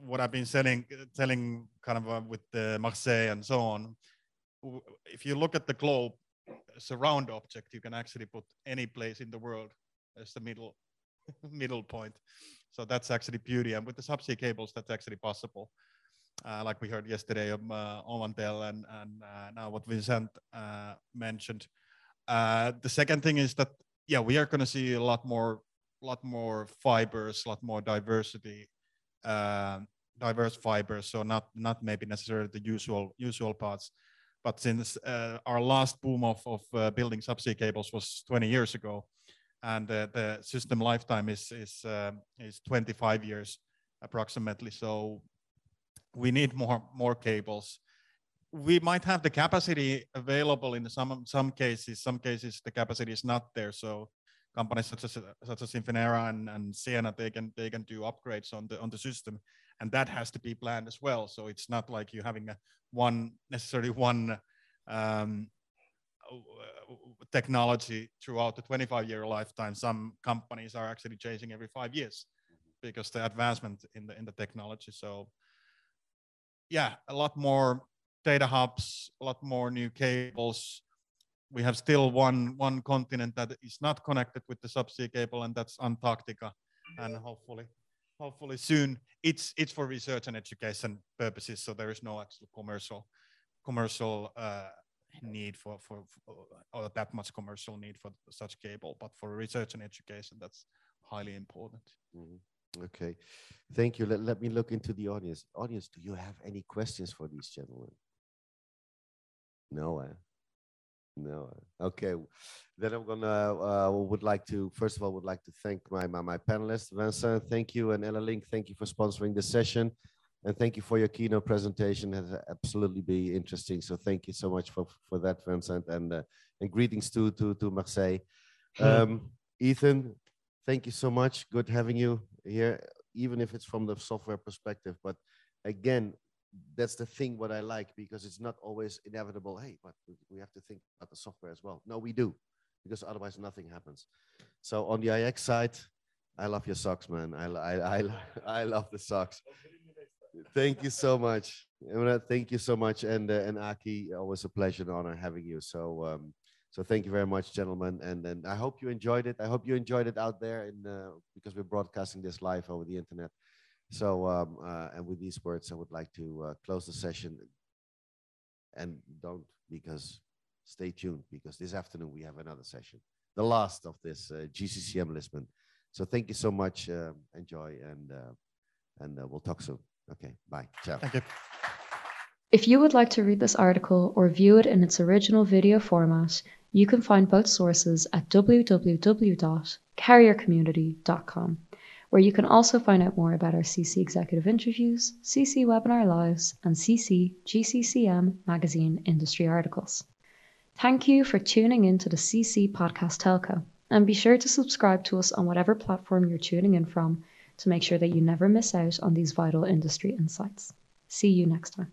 what I've been selling, telling kind of uh, with the Marseille and so on. If you look at the globe as a round object, you can actually put any place in the world as the middle middle point. So that's actually beauty. And with the subsea cables, that's actually possible. Uh, like we heard yesterday of uh, Omantel and, and uh, now what Vincent uh, mentioned. Uh, the second thing is that, yeah, we are going to see a lot more, lot more fibers, a lot more diversity, uh, diverse fibers. So not, not maybe necessarily the usual, usual parts. But since uh, our last boom of, of uh, building subsea cables was 20 years ago, and uh, the system lifetime is is is 25 years approximately. So we need more more cables. We might have the capacity available in some some cases. Some cases the capacity is not there. So companies such as such as Infinera and, and Ciena they can they can do upgrades on the on the system, and that has to be planned as well. So it's not like you're having a one necessarily one um, technology throughout the 25 year lifetime. Some companies are actually changing every five years because the advancement in the in the technology. So yeah a lot more data hubs a lot more new cables. We have still one one continent that is not connected with the subsea cable and that's antarctica. And hopefully hopefully soon it's it's for research and education purposes so there is no actual commercial commercial uh, need for, for, for or that much commercial need for such cable, but for research and education, that's highly important. Mm-hmm. Okay, thank you. Let, let me look into the audience. Audience, do you have any questions for these gentlemen? No, eh? No. Okay, then I'm gonna uh, would like to first of all would like to thank my my, my panelists, Vincent. Thank you, and EllaLink. Thank you for sponsoring the session. And thank you for your keynote presentation. It has absolutely be interesting. So thank you so much for, for that, Vincent, and uh, and greetings to to to Marseille. Um, Ethan, thank you so much. Good having you here, even if it's from the software perspective. But again, that's the thing what I like because it's not always inevitable. Hey, but we have to think about the software as well. No, we do, because otherwise nothing happens. So on the IX side, I love your socks, man. I I I, I love the socks. Thank you so much. Thank you so much. And uh, and Aki, always a pleasure and honor having you. So um, so thank you very much, gentlemen. And and I hope you enjoyed it. I hope you enjoyed it out there in uh, because we're broadcasting this live over the internet. So um, uh, and with these words, I would like to uh, close the session. And don't because stay tuned because this afternoon we have another session, the last of this uh, GCCM Lisbon. So thank you so much. Um, enjoy and uh, and we'll talk soon. Okay, bye. Ciao. Thank you. If you would like to read this article or view it in its original video format, you can find both sources at www.carriercommunity.com, where you can also find out more about our CC executive interviews, CC webinar lives, and CC GCCM magazine industry articles. Thank you for tuning in to the CC Podcast Telco, and be sure to subscribe to us on whatever platform you're tuning in from to make sure that you never miss out on these vital industry insights. See you next time.